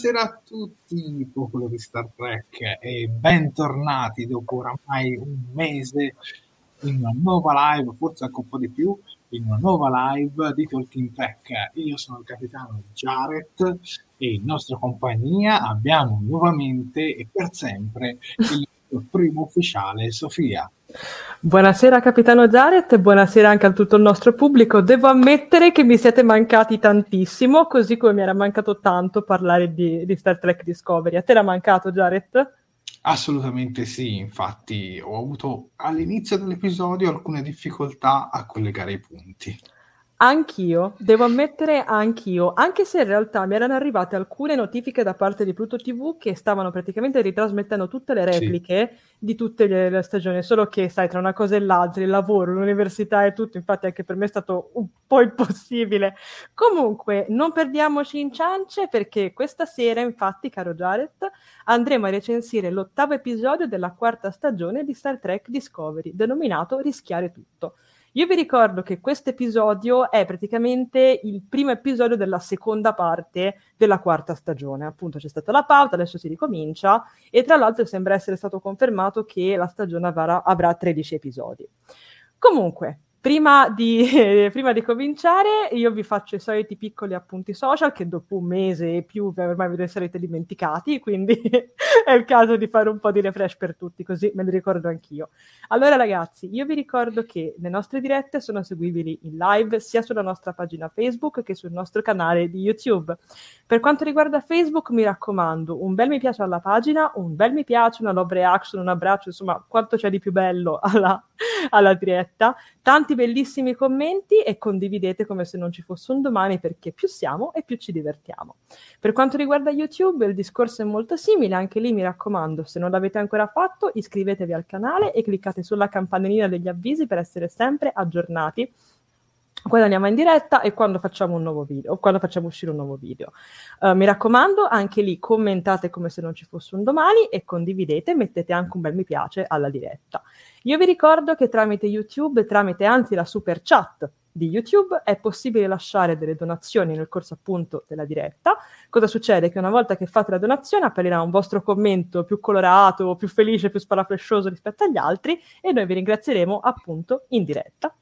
Buonasera a tutti, popolo di Star Trek, e bentornati dopo oramai un mese in una nuova live, forse anche un po' di più, in una nuova live di Talking Trek. Io sono il capitano Jared e in nostra compagnia abbiamo nuovamente e per sempre il primo ufficiale Sofia. Buonasera capitano Jared e buonasera anche a tutto il nostro pubblico. Devo ammettere che mi siete mancati tantissimo, così come mi era mancato tanto parlare di, di Star Trek Discovery. A te era mancato Jared? Assolutamente sì, infatti ho avuto all'inizio dell'episodio alcune difficoltà a collegare i punti. Anch'io, devo ammettere anch'io, anche se in realtà mi erano arrivate alcune notifiche da parte di Pluto TV che stavano praticamente ritrasmettendo tutte le repliche sì. di tutte le, le, stagioni, solo che sai, tra una cosa e l'altra, il lavoro, l'università e tutto, infatti anche per me è stato un po' impossibile. Comunque, non perdiamoci in ciance perché questa sera, infatti, caro Jared, andremo a recensire l'ottavo episodio della quarta stagione di Star Trek Discovery, denominato Rischiare tutto. Io vi ricordo che questo episodio è praticamente il primo episodio della seconda parte della quarta stagione. Appunto c'è stata la pausa, adesso si ricomincia e tra l'altro sembra essere stato confermato che la stagione avrà, avrà 13 episodi. Comunque, Prima di, eh, prima di, cominciare, io vi faccio i soliti piccoli appunti social che dopo un mese e più ormai ve sarete dimenticati, quindi è il caso di fare un po' di refresh per tutti, così me li ricordo anch'io. Allora ragazzi, io vi ricordo che le nostre dirette sono seguibili in live sia sulla nostra pagina Facebook che sul nostro canale di YouTube. Per quanto riguarda Facebook, mi raccomando, un bel mi piace alla pagina, un bel mi piace, una love reaction, un abbraccio, insomma, quanto c'è di più bello alla alla diretta, tanti bellissimi commenti e condividete come se non ci fosse un domani perché più siamo e più ci divertiamo. Per quanto riguarda YouTube il discorso è molto simile, anche lì mi raccomando, se non l'avete ancora fatto iscrivetevi al canale e cliccate sulla campanellina degli avvisi per essere sempre aggiornati quando andiamo in diretta e quando facciamo un nuovo video, quando facciamo uscire un nuovo video. Uh, mi raccomando, anche lì commentate come se non ci fosse un domani e condividete, mettete anche un bel mi piace alla diretta. Io vi ricordo che tramite YouTube, tramite anzi la super chat di YouTube, è possibile lasciare delle donazioni nel corso appunto della diretta. Cosa succede? Che una volta che fate la donazione apparirà un vostro commento più colorato, più felice, più sparaflescioso rispetto agli altri e noi vi ringrazieremo appunto in diretta.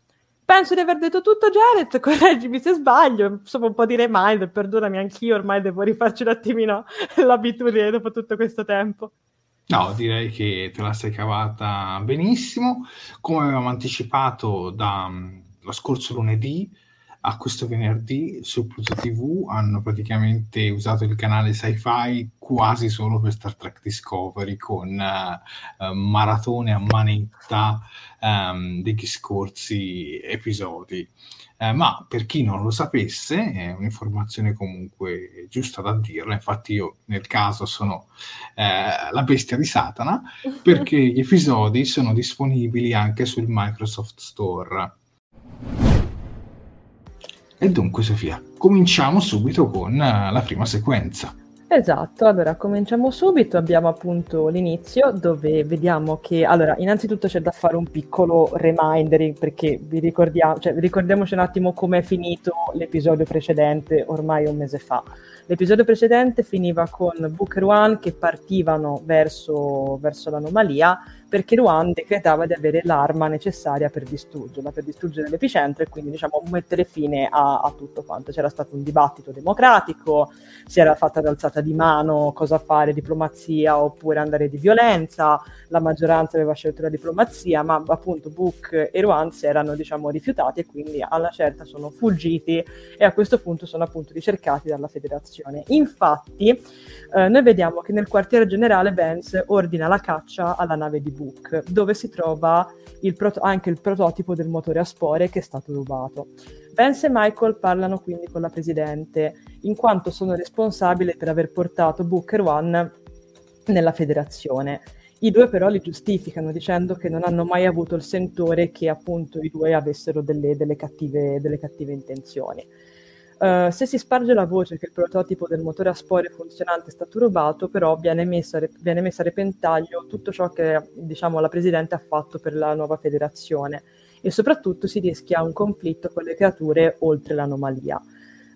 Penso di aver detto tutto, Jared, correggimi se sbaglio, insomma un po' di reminder, perdonami, anch'io ormai devo rifarci un attimino l'abitudine dopo tutto questo tempo. No, direi che te la sei cavata benissimo. Come avevamo anticipato dallo scorso lunedì, a questo venerdì su Pluto TV hanno praticamente usato il canale Sci-Fi quasi solo per Star Trek Discovery con uh, maratone a manetta um, degli scorsi episodi. Eh, ma per chi non lo sapesse, è un'informazione comunque giusta da dirla. Infatti, io nel caso sono eh, la bestia di Satana perché gli episodi sono disponibili anche sul Microsoft Store. E dunque, Sofia, cominciamo subito con uh, la prima sequenza. Esatto, allora cominciamo subito, abbiamo appunto l'inizio dove vediamo che, allora, innanzitutto c'è da fare un piccolo remindering perché vi ricordiamo, cioè ricordiamoci un attimo com'è finito l'episodio precedente ormai un mese fa. L'episodio precedente finiva con Booker One che partivano verso, verso l'anomalia perché Ruan decretava di avere l'arma necessaria per distruggerla, per distruggere l'epicentro e quindi diciamo mettere fine a, a, tutto quanto. C'era stato un dibattito democratico, si era fatta l'alzata di mano cosa fare, diplomazia oppure andare di violenza, la maggioranza aveva scelto la diplomazia, ma appunto Book e Ruan si erano diciamo rifiutati e quindi alla certa sono fuggiti e a questo punto sono appunto ricercati dalla federazione. Infatti eh, noi vediamo che nel quartiere generale Vance ordina la caccia alla nave di Book, dove si trova il proto- anche il prototipo del motore a spore che è stato rubato. Vance e Michael parlano quindi con la presidente, in quanto sono responsabili per aver portato Booker One nella federazione. I due però li giustificano dicendo che non hanno mai avuto il sentore che appunto i due avessero delle, delle, cattive, delle cattive intenzioni. Uh, se si sparge la voce che il prototipo del motore a spore funzionante è stato rubato, però viene messa, viene messa a repentaglio tutto ciò che diciamo, la Presidente ha fatto per la nuova federazione e soprattutto si rischia un conflitto con le creature oltre l'anomalia.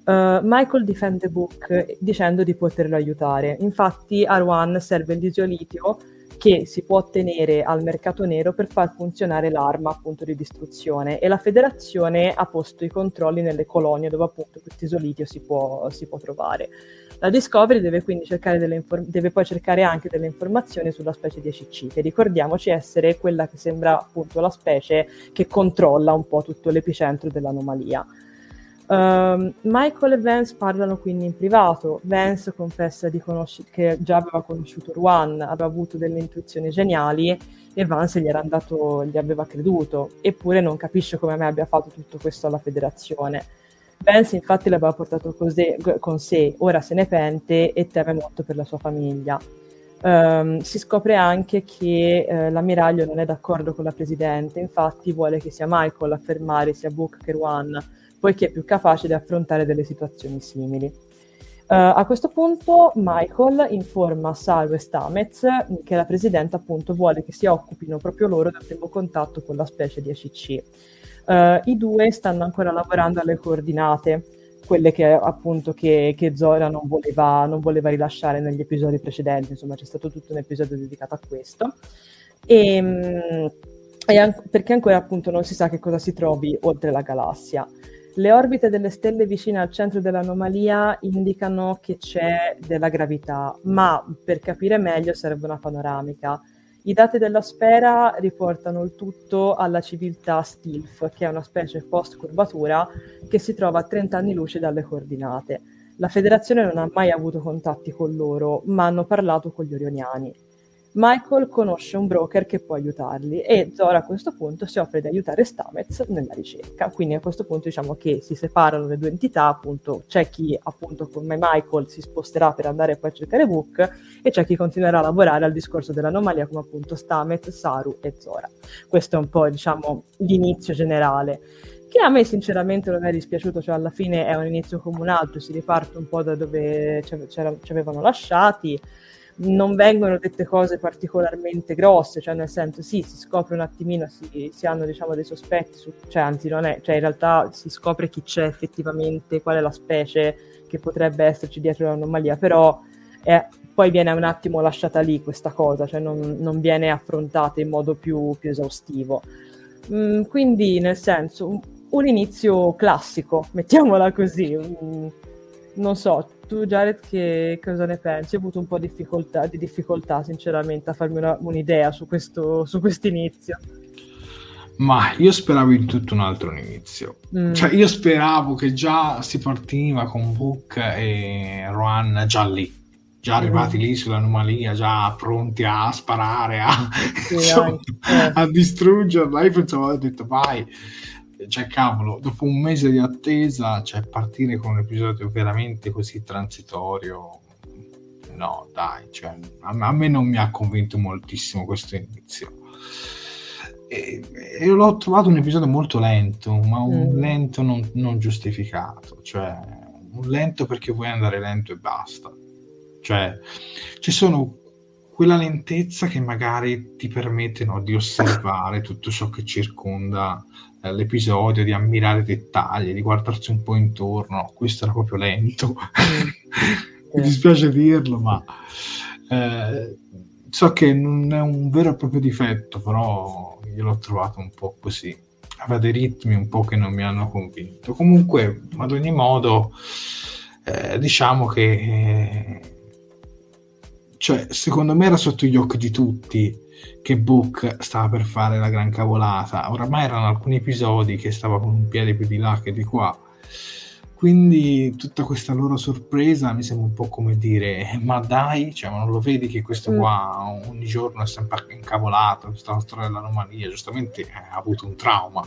Uh, Michael difende Book dicendo di poterlo aiutare. Infatti a Ruan serve il disiolitio che si può ottenere al mercato nero per far funzionare l'arma appunto di distruzione e la federazione ha posto i controlli nelle colonie dove appunto questo isolitio si può, si può trovare. La Discovery deve quindi cercare delle inform- deve poi cercare anche delle informazioni sulla specie di ECC, che ricordiamoci essere quella che sembra appunto la specie che controlla un po' tutto l'epicentro dell'anomalia. Uh, Michael e Vance parlano quindi in privato. Vance confessa conosci- che già aveva conosciuto Ruan, aveva avuto delle intuizioni geniali e Vance gli, andato, gli aveva creduto, eppure non capisce come mai abbia fatto tutto questo alla federazione. Vance infatti l'aveva portato così, con sé, ora se ne pente e teme molto per la sua famiglia. Um, si scopre anche che uh, l'ammiraglio non è d'accordo con la presidente, infatti vuole che sia Michael a fermare sia Book che Ruan poiché è più capace di affrontare delle situazioni simili. Uh, a questo punto Michael informa Salvo e Stamez che la Presidente appunto vuole che si occupino proprio loro del primo contatto con la specie di ACC. Uh, eh, I due stanno ancora lavorando alle coordinate, quelle che appunto che, che Zora non voleva, non voleva, rilasciare negli episodi precedenti, insomma c'è stato tutto un episodio dedicato a questo. E, um, an- perché ancora appunto non si sa che cosa si trovi oltre la galassia. Le orbite delle stelle vicine al centro dell'anomalia indicano che c'è della gravità, ma per capire meglio serve una panoramica. I dati della sfera riportano il tutto alla civiltà Stilf, che è una specie post-curvatura che si trova a 30 anni luce dalle coordinate. La federazione non ha mai avuto contatti con loro, ma hanno parlato con gli orioniani. Michael conosce un broker che può aiutarli e Zora a questo punto si offre di aiutare Stamets nella ricerca. Quindi a questo punto diciamo che si separano le due entità, appunto c'è chi appunto come Michael si sposterà per andare poi a cercare Book e c'è chi continuerà a lavorare al discorso dell'anomalia come appunto Stamets, Saru e Zora. Questo è un po' diciamo l'inizio generale che a me sinceramente non è dispiaciuto, cioè alla fine è un inizio come un altro, si riparte un po' da dove ci avevano lasciati, non vengono dette cose particolarmente grosse, cioè nel senso sì, si scopre un attimino, si, si hanno diciamo dei sospetti, su, cioè anzi non è, cioè in realtà si scopre chi c'è effettivamente, qual è la specie che potrebbe esserci dietro l'anomalia, però è, poi viene un attimo lasciata lì questa cosa, cioè non, non viene affrontata in modo più, più esaustivo. Mm, quindi nel senso un inizio classico, mettiamola così. non so, tu Jared che cosa ne pensi? Ho avuto un po' di difficoltà, di difficoltà sinceramente a farmi una, un'idea su questo su inizio. Ma io speravo in tutto un altro inizio. Mm. Cioè, io speravo che già si partiva con Book e Rohan già lì, già arrivati mm. lì sull'anomalia, già pronti a sparare, a, sì, insomma, eh. a distruggerla. Io pensavo, ho detto, vai cioè cavolo, dopo un mese di attesa, cioè partire con un episodio veramente così transitorio, no dai, cioè, a, a, me non mi ha convinto moltissimo questo inizio. E, e l'ho trovato un episodio molto lento, ma un mm. lento non, non giustificato, cioè un lento perché vuoi andare lento e basta. Cioè, ci sono quella lentezza che magari ti permette no, di osservare tutto ciò che circonda l'episodio, di ammirare i dettagli, di guardarsi un po' intorno. Questo era proprio lento. Mm. Mi dispiace dirlo, ma eh, so che non è un vero e proprio difetto, però io l'ho trovato un po' così. Aveva dei ritmi un po' che non mi hanno convinto. Comunque, ad ogni modo, eh, diciamo che eh, cioè, secondo me era sotto gli occhi di tutti che Book stava per fare la gran cavolata. Oramai erano alcuni episodi che stava con un piede più di là che di qua. Quindi tutta questa loro sorpresa mi sembra un po' come dire: Ma dai, cioè, ma non lo vedi che questo mm. qua ogni giorno è sempre incavolato? Questa storia dell'anomalia, giustamente ha avuto un trauma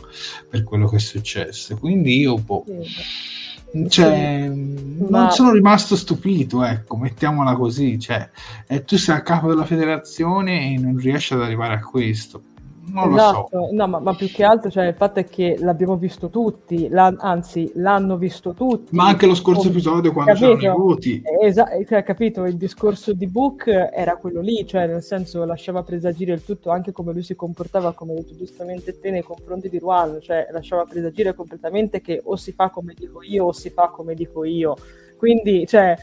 per quello che è successo. Quindi io, boh. Sì cioè, sì, non sono rimasto stupito, ecco, mettiamola così. Cioè, eh, tu sei a capo della federazione e non riesci ad arrivare a questo non esatto. lo so. No, ma, ma, più che altro cioè, il fatto è che l'abbiamo visto tutti, anzi l'hanno visto tutti. Ma anche lo scorso oh, episodio quando capito? c'erano i voti. Esatto, cioè, capito, il discorso di Book era quello lì, cioè nel senso lasciava presagire il tutto anche come lui si comportava, come hai detto giustamente te, nei confronti di Ruan, cioè lasciava presagire completamente che o si fa come dico io o si fa come dico io. Quindi, cioè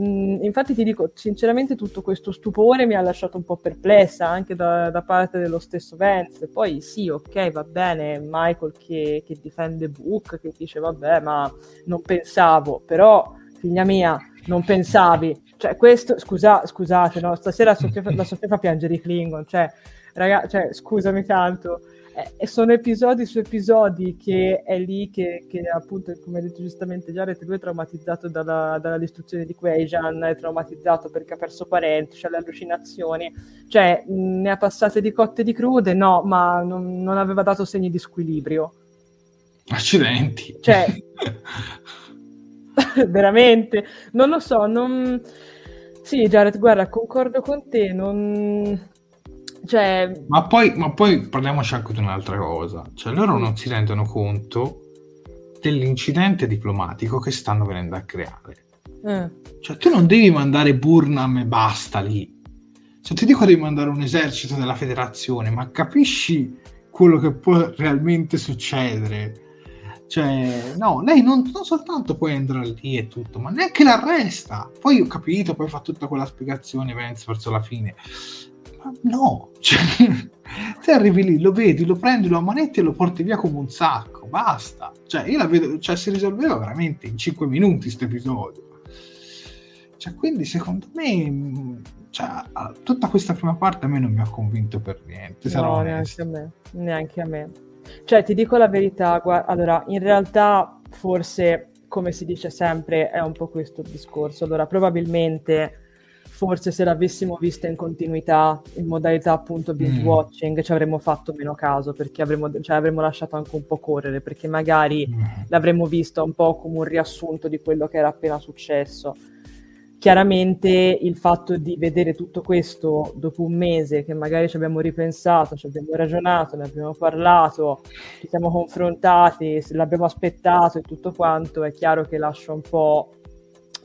Mm, infatti ti dico, sinceramente tutto questo stupore mi ha lasciato un po' perplessa anche da, da parte dello stesso Vance. Poi sì, ok, va bene, Michael che, che, difende Book, che dice vabbè, ma non pensavo, però figlia mia, non pensavi. Cioè, questo, scusa, scusate, no? stasera la Sofia fa piangere i Klingon, cioè, ragazzi, cioè, scusami tanto eh, sono episodi su episodi che è lì che, che appunto, come hai detto giustamente Jared, lui è traumatizzato dalla, dalla distruzione di Quajan, è traumatizzato perché ha perso parenti, c'ha le allucinazioni, cioè ne ha passate di cotte e di crude, no, ma non, non aveva dato segni di squilibrio. Accidenti. Cioè, veramente, non lo so, non... Sì, Jared, guarda, concordo con te, non cioè... Ma, poi, ma poi parliamoci anche di un'altra cosa. Cioè, loro non si rendono conto dell'incidente diplomatico che stanno venendo a creare. Mm. Cioè, tu non devi mandare Burnham e basta lì. Se ti dico devi mandare un esercito della federazione, ma capisci quello che può realmente succedere? Cioè, no, lei non, non soltanto può entrare lì e tutto, ma neanche l'arresta. Poi ho capito, poi fa tutta quella spiegazione Vance verso la fine no, cioè, te arrivi lì, lo vedi, lo prendi, lo ammanetti e lo porti via come un sacco, basta. Cioè, io la vedo, cioè, si risolveva veramente in 5 minuti questo episodio. Cioè, quindi secondo me cioè, tutta questa prima parte a me non mi ha convinto per niente. No, neanche a me, neanche a me. Cioè, ti dico la verità, guarda, allora, in realtà forse, come si dice sempre, è un po' questo il discorso. Allora, probabilmente forse se l'avessimo vista in continuità, in modalità appunto binge Mm. watching, ci avremmo fatto meno caso perché avremmo, cioè, avremmo lasciato anche un po' correre, perché magari Mm. l'avremmo vista un po' come un riassunto di quello che era appena successo. Chiaramente il fatto di vedere tutto questo dopo un mese, che magari ci abbiamo ripensato, ci abbiamo ragionato, ne abbiamo parlato, ci siamo confrontati, l'abbiamo aspettato e tutto quanto, è chiaro che lascia un po'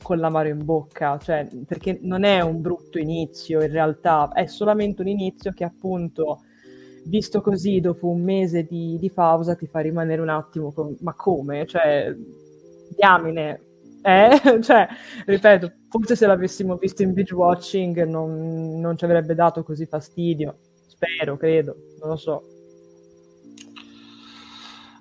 con l'amaro in bocca, cioè, perché non è un brutto inizio in realtà, è solamente un inizio che appunto, visto così, dopo un mese di, di pausa, ti fa rimanere un attimo, con, ma come? Cioè, diamine, eh? cioè, ripeto, forse se l'avessimo visto in binge watching non, non ci avrebbe dato così fastidio, spero, credo, non lo so.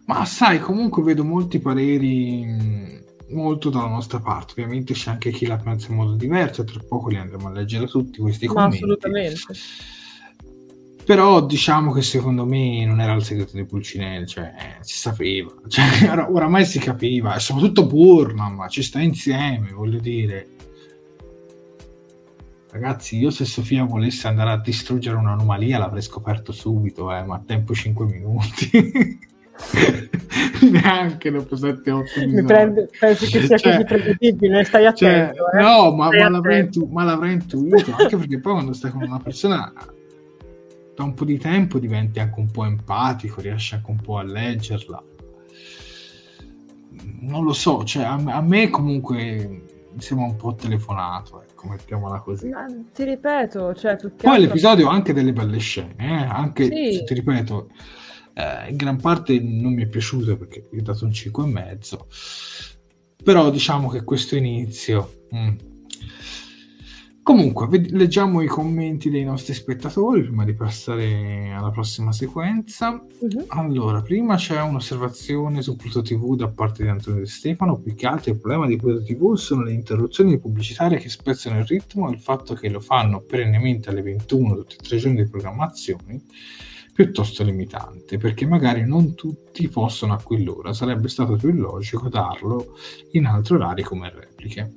Ma sai, comunque vedo molti pareri molto dalla nostra parte. Ovviamente c'è anche chi la pensa in modo diverso, tra poco li andremo a leggere tutti questi commenti. assolutamente. Però diciamo che secondo me non era il segreto di Pulcinella, cioè eh, si sapeva, cioè, or- oramai si capiva, e soprattutto Burnham ci sta insieme, voglio dire. Ragazzi, io se Sofia volesse andare a distruggere un'anomalia l'avrei scoperto subito, eh, ma a tempo 5 minuti. Neanche dopo 7-8 Mi prende, penso che sia Cioè, così prevedibile, stai cioè, attento. eh. no, ma, ma l'avrei, intu- ma l'avrei intuito, anche perché poi quando stai con una persona da un po' di tempo diventi anche un po' empatico, riesci anche un po' a leggerla. Non lo so, cioè, a, a me comunque mi sembra un po' telefonato, ecco, mettiamola così. Ma ti ripeto, cioè, Poi altro- l'episodio ha anche delle belle scene, eh, anche Sì. ti ripeto, eh, in gran parte non mi è piaciuto perché gli ho dato un 5 e mezzo. Però diciamo che questo inizio. mm. Comunque, ved- leggiamo i commenti dei nostri spettatori prima di passare alla prossima sequenza. Mhm. Allora, prima c'è un'osservazione su Pluto TV da parte di Antonio De Stefano. Più che altro il problema di Pluto TV sono le interruzioni pubblicitarie che spezzano il ritmo e il fatto che lo fanno perennemente alle 21 tutti e tre giorni di programmazione piuttosto limitante perché magari non tutti possono a quell'ora sarebbe stato più logico darlo in altri orari come repliche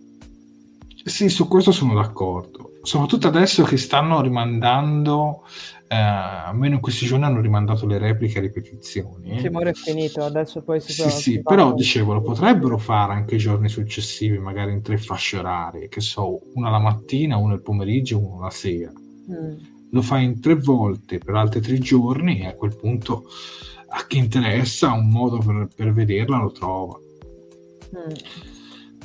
sì su questo sono d'accordo soprattutto adesso che stanno rimandando eh, almeno in questi giorni hanno rimandato le repliche a ripetizioni ma ora è finito, adesso poi si Sì, fa- sì, si però dicevo, lo potrebbero fare anche i giorni successivi, magari in tre fasce orarie, che so, una la mattina, una il pomeriggio, una la sera. Mm. Lo fai in tre volte per altri tre giorni e a quel punto a chi interessa un modo per, per vederla lo trova. Mm.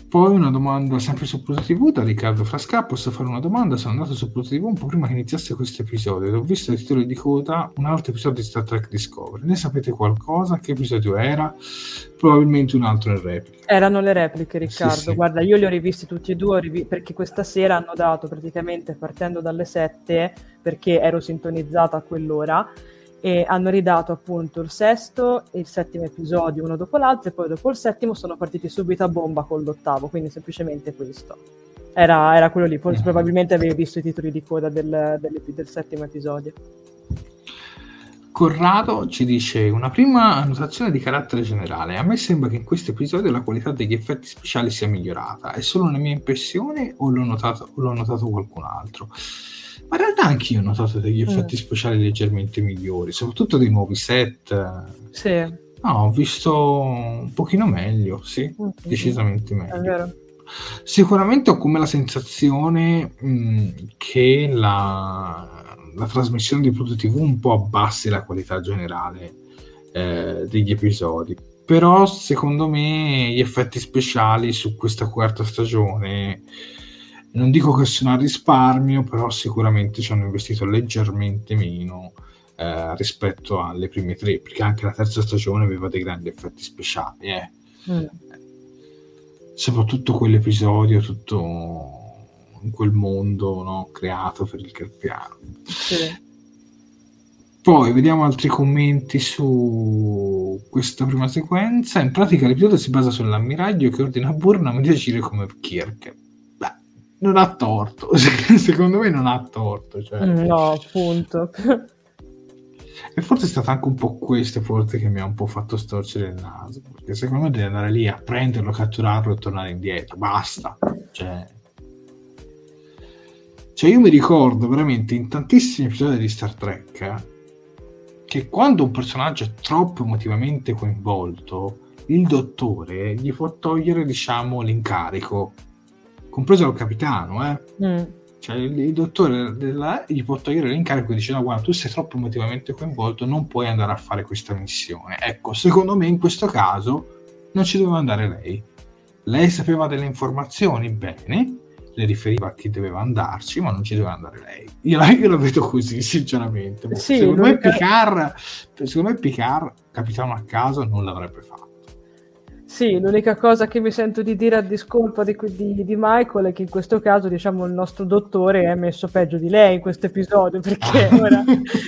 Poi una domanda sempre su Pluto TV da Riccardo Frasca. Posso fare una domanda? Sono andato su Pluto TV un po' prima che iniziasse questo episodio ed ho visto i titoli di coda un altro episodio di Star Trek Discovery. Ne sapete qualcosa? Che episodio era? Probabilmente un altro in replica. Erano le repliche, Riccardo. Sì, sì. Guarda, io li ho rivisti tutti e due rivi- perché questa sera hanno dato praticamente partendo dalle 7 perché ero sintonizzata a quell'ora e hanno ridato appunto il sesto e il settimo episodio uno dopo l'altro e poi dopo il settimo sono partiti subito a bomba con l'ottavo, quindi semplicemente questo. Era, era quello lì, forse Mhm. probabilmente avevi visto i titoli di coda del, del- del settimo episodio. Corrado ci dice una prima annotazione di carattere generale. A me sembra che in questo episodio la qualità degli effetti speciali sia migliorata. È solo una mia impressione o l'ho notato, o l'ho notato qualcun altro? Ma in realtà anch'io ho notato degli Mm. effetti speciali leggermente migliori, soprattutto dei nuovi set. Sì, No, ho visto un pochino meglio, sì, Mhm. decisamente meglio. Sicuramente ho come la sensazione mh, che la, la trasmissione di Pluto TV un po' abbassi la qualità generale eh, degli episodi. Però secondo me gli effetti speciali su questa quarta stagione non dico che sono a risparmio, però sicuramente ci hanno investito leggermente meno eh, rispetto alle prime tre, perché anche la terza stagione aveva dei grandi effetti speciali. Eh Mm. soprattutto quell'episodio tutto in quel mondo no, creato per il Carpiano. Sì. Poi vediamo altri commenti su questa prima sequenza. In pratica l'episodio si basa sull'ammiraglio che ordina a Burnham di agire come Kirk. Non ha torto, secondo me non ha torto. Cioè. Mm, No, appunto. E forse è stato anche un po' questo forse che mi ha un po' fatto storcere il naso, perché secondo me devi andare lì a prenderlo, catturarlo e tornare indietro, basta. Cioè... Cioè io mi ricordo veramente in tantissimi episodi di Star Trek che quando un personaggio è troppo emotivamente coinvolto, il dottore gli può togliere, diciamo, l'incarico, compreso il capitano, eh. Mm. Cioè, il, il dottore della, gli può togliere l'incarico e dice: No, guarda, tu sei troppo emotivamente coinvolto, non puoi andare a fare questa missione. Ecco, secondo me in questo caso non ci doveva andare lei. Lei sapeva delle informazioni bene, le riferiva a chi doveva andarci, ma non ci doveva andare lei. Io la, io la vedo così, sinceramente. Sì, secondo, me Picard, secondo me Picard, capitano a caso, non l'avrebbe fatto. Sì, l'unica cosa che mi sento di dire a discolpa di, di, di, Michael è che in questo caso, diciamo, il nostro dottore è messo peggio di lei in questo episodio, perché ora,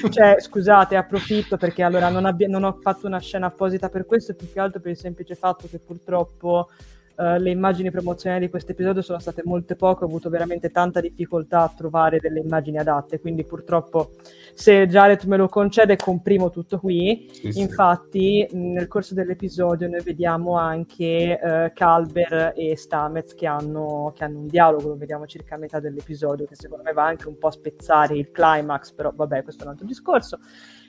cioè, scusate, approfitto perché allora non, abbia, non ho fatto una scena apposita per questo, più che altro per il semplice fatto che purtroppo Uh, le immagini promozionali di questo episodio sono state molte poche, ho avuto veramente tanta difficoltà a trovare delle immagini adatte, quindi purtroppo se Jared me lo concede comprimo tutto qui. Sì, Infatti sì. nel corso dell'episodio noi vediamo anche uh, Calber e Stamez che hanno, che hanno, un dialogo, lo vediamo circa a metà dell'episodio, che secondo me va anche un po' a spezzare il climax, però vabbè questo è un altro discorso.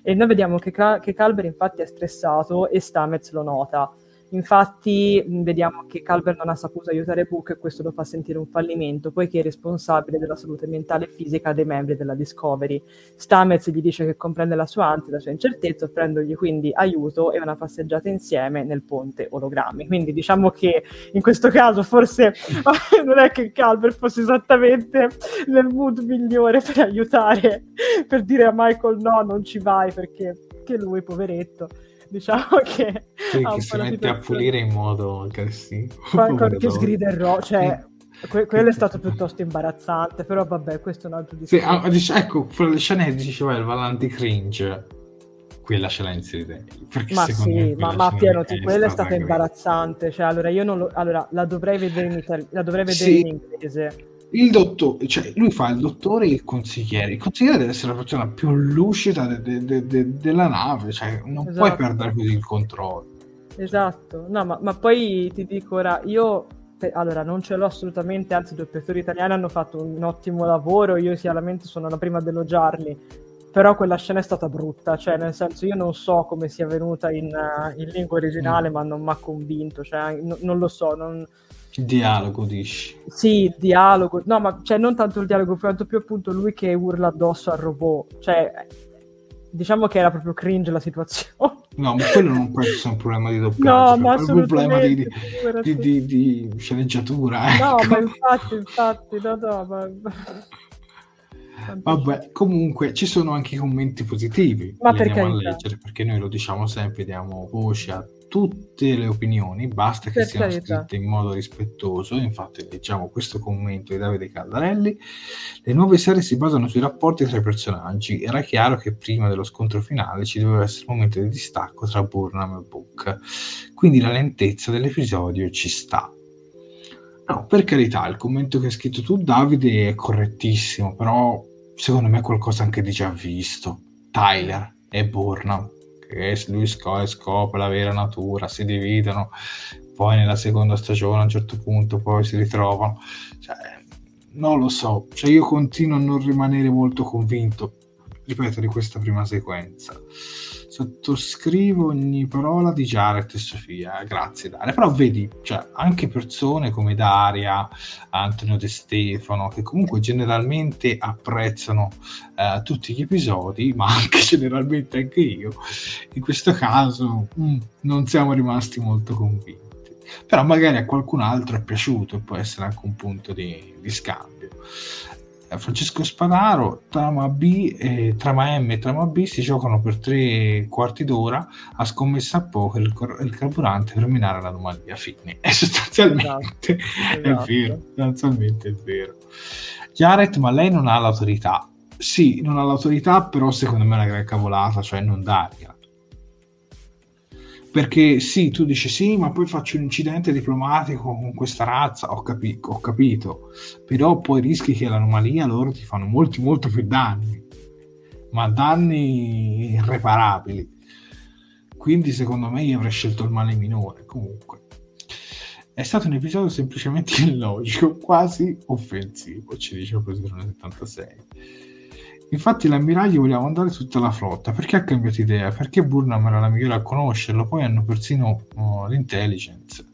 E noi vediamo che, che Calber infatti è stressato e Stamez lo nota. Infatti vediamo che Calver non ha saputo aiutare Book e questo lo fa sentire un fallimento, poiché è responsabile della salute mentale e fisica dei membri della Discovery. Stamez gli dice che comprende la sua ansia, la sua incertezza, offrendogli quindi aiuto e una passeggiata insieme nel ponte ologrammi. Quindi diciamo che in questo caso forse non è che Calver fosse esattamente nel mood migliore per aiutare, per dire a Michael no, non ci vai perché che lui, poveretto diciamo che, sì, che si mette a pulire in modo aggressivo. Che sgrida il ro, cioè que- quello è stato piuttosto imbarazzante, però vabbè, questo è un altro discorso. Sì, ah, ecco, quella scena diceva il Valanti cringe, quella ce l'ha inserita ma sì, ma, ma pieno di quella è stata imbarazzante, cioè allora io non lo, allora la dovrei vedere in, itali- la dovrei vedere sì. in inglese il dottore, cioè lui fa il dottore e il consigliere. Il consigliere deve essere la persona più lucida de, de, de, della nave, cioè non esatto. puoi perdere così il controllo. Esatto, no, ma, ma poi ti dico ora, io allora non ce l'ho assolutamente, anzi i doppiatori italiani hanno fatto un ottimo lavoro, io chiaramente sono la prima ad elogiarli, però quella scena è stata brutta, cioè nel senso io non so come sia venuta in, uh, in lingua originale, mm. ma non mi ha convinto, cioè, n- non lo so, non, il dialogo, dici? Sì, il dialogo. No, ma cioè, non tanto il dialogo, quanto più appunto lui che urla addosso al robot. Cioè, diciamo che era proprio cringe la situazione. No, ma quello non può essere un problema di doppiaggio, no, ma è un problema di, di, di, di sceneggiatura. Ecco. No, ma infatti, infatti, no, no, ma... Vabbè, comunque ci sono anche i commenti positivi. Ma perché? perché noi lo diciamo sempre, diamo voce a tutte le opinioni, basta che per siano carità. scritte in modo rispettoso. Infatti, leggiamo questo commento di Davide Caldarelli. Le nuove serie si basano sui rapporti tra i personaggi. Era chiaro che prima dello scontro finale ci doveva essere un momento di distacco tra Burnham e Book. Quindi la lentezza dell'episodio ci sta. No, per carità, il commento che hai scritto tu, Davide, è correttissimo, però secondo me è qualcosa anche di già visto. Tyler e Burnham che lui scopre la vera natura, si dividono, poi nella seconda stagione a un certo punto poi si ritrovano. Cioè, non lo so, cioè io continuo a non rimanere molto convinto, ripeto, di questa prima sequenza sottoscrivo ogni parola di Jared e Sofia, grazie Daria. Però vedi, cioè, anche persone come Daria, Antonio De Stefano, che comunque generalmente apprezzano eh, tutti gli episodi, ma anche generalmente anche io, in questo caso mh, mm, non siamo rimasti molto convinti. Però magari a qualcun altro è piaciuto e può essere anche un punto di, di scambio. Francesco Spadaro, trama B, eh, trama M e trama B si giocano per tre quarti d'ora a scommessa a poker il, cor- il carburante per minare l'anomalia. Fine. E sostanzialmente esatto. è vero. Sostanzialmente è vero. Jared, ma lei non ha l'autorità. Sì, non ha l'autorità, però secondo me è una gran cavolata, cioè non dargliela perché sì, tu dici sì, ma poi faccio un incidente diplomatico con questa razza, ho, capi- ho capito, però poi rischi che l'anomalia loro ti fanno molti, molto più danni, ma danni irreparabili. Quindi secondo me io avrei scelto il male minore, comunque. È stato un episodio semplicemente illogico, quasi offensivo, ci dice Positrone 76. Infatti l'ammiraglio voleva mandare tutta la flotta. Perché ha cambiato idea? Perché Burnham era la migliore a conoscerlo, poi hanno persino uh, l'intelligence.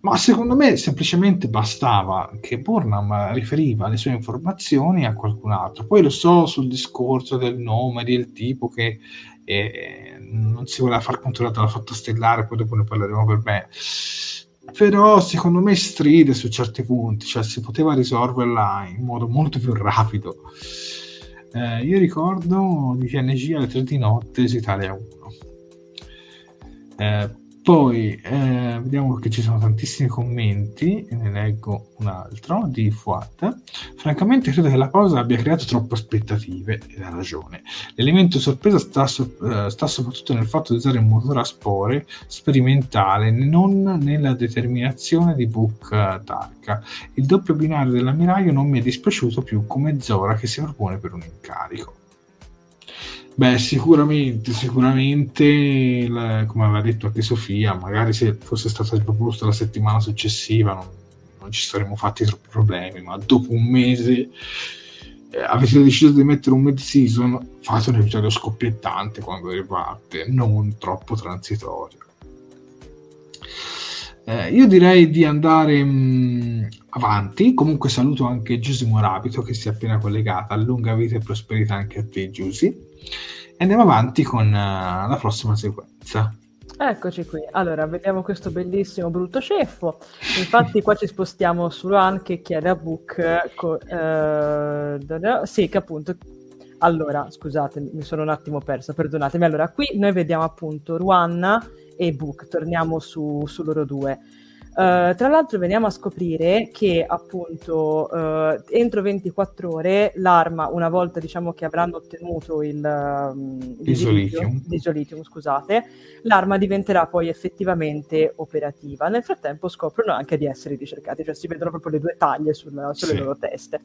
Ma secondo me semplicemente bastava che Burnham riferiva le sue informazioni a qualcun altro. Poi lo so sul discorso del nome, del tipo che eh, non si voleva far controllare dalla flotta stellare, poi dopo ne parleremo per me. Però secondo me stride su certi punti, cioè si poteva risolverla in modo molto più rapido. Eh, io ricordo di TNG alle 3 di notte su Italia 1. Eh, poi eh, vediamo che ci sono tantissimi commenti, ne leggo un altro di Fuat. Francamente credo che la cosa abbia creato troppe aspettative, ed ha ragione. L'elemento sorpresa sta, so- uh, sta, soprattutto nel fatto di usare un motore a spore sperimentale, non nella determinazione di Book Tarka. Il doppio binario dell'ammiraglio non mi è dispiaciuto più come Zora che si propone per un incarico. Beh, sicuramente, sicuramente, la, come aveva detto anche Sofia, magari se fosse stata riproposta la settimana successiva non, non ci saremmo fatti troppi problemi, ma dopo un mese eh, avete deciso di mettere un mid-season, fate un episodio scoppiettante quando riparte, non troppo transitorio. Eh, io direi di andare mh, mm, avanti. Comunque saluto anche Giusy Morabito che si è appena collegata. Lunga vita e prosperità anche a te, Giusy. E andiamo avanti con uh, la prossima sequenza. Eccoci qui. Allora, vediamo questo bellissimo brutto ceffo. Infatti qua ci spostiamo su Ruan che chiede a Book... Co- eh, sì, che appunto... Allora, scusate, mi sono un attimo persa, perdonatemi. Allora, qui noi vediamo appunto Ruan e Book, torniamo su, su loro due. Uh, tra l'altro veniamo a scoprire che appunto uh, entro 24 ore l'arma, una volta diciamo che avranno ottenuto il um, isolitium. isolitium, scusate, l'arma diventerà poi effettivamente operativa. Nel frattempo scoprono anche di essere ricercati, cioè si vedono proprio le due taglie sul, sulle sì. loro teste.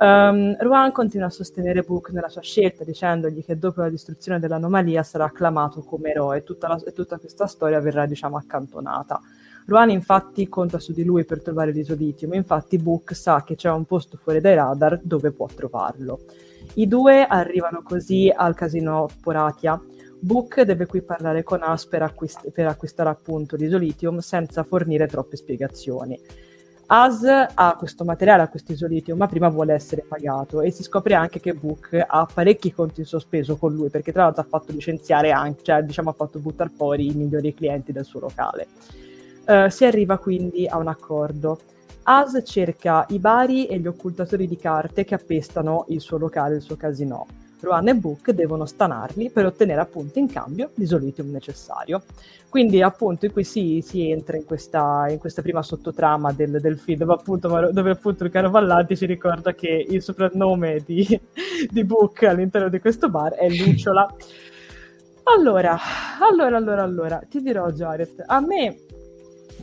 Um, Ruan continua a sostenere Book nella sua scelta, dicendogli che dopo la distruzione dell'anomalia sarà acclamato come eroe e tutta, la, tutta questa storia verrà, diciamo, accantonata. Ruan infatti conta su di lui per trovare l'isolitium, infatti Book sa che c'è un posto fuori dai radar dove può trovarlo. I due arrivano così al casino Poratia. Book deve qui parlare con As per, acquist- per acquistare appunto l'isolitium senza fornire troppe spiegazioni. As ha questo materiale, ha questo isolitium, ma prima vuole essere pagato e si scopre anche che Book ha parecchi conti in sospeso con lui perché tra l'altro ha fatto licenziare anche, cioè diciamo ha fatto buttare fuori i migliori clienti del suo locale. Uh, si arriva quindi a un accordo. As cerca i bari e gli occultatori di carte che appestano il suo locale, il suo casino. Ruan e Book devono stanarli per ottenere appunto in cambio l'isolitium necessario. Quindi appunto qui si, si entra in questa, in questa, prima sottotrama del, del film dove appunto, dove appunto, il caro Vallanti ci ricorda che il soprannome di, di Book all'interno di questo bar è Lucciola. Allora, allora, allora, allora, ti dirò Jared, a me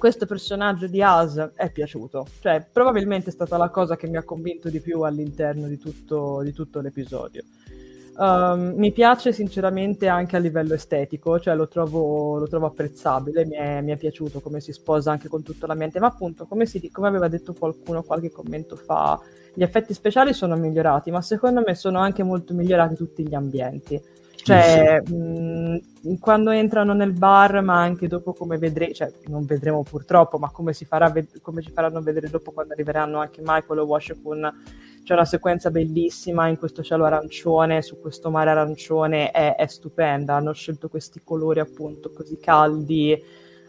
questo personaggio di As è piaciuto, cioè probabilmente è stata la cosa che mi ha convinto di più all'interno di tutto, di tutto l'episodio. Um, mi piace sinceramente anche a livello estetico, cioè lo trovo, lo trovo apprezzabile, mi è, mi è, piaciuto come si sposa anche con tutto l'ambiente, ma appunto come, si, come aveva detto qualcuno qualche commento fa, gli effetti speciali sono migliorati, ma secondo me sono anche molto migliorati tutti gli ambienti. Cioè, mh, quando entrano nel bar, ma anche dopo come vedremo, cioè non vedremo purtroppo, ma come, si farà ved- come ci faranno vedere dopo quando arriveranno anche Michael e Washington, c'è una sequenza bellissima in questo cielo arancione, su questo mare arancione, è, è stupenda, hanno scelto questi colori appunto così caldi,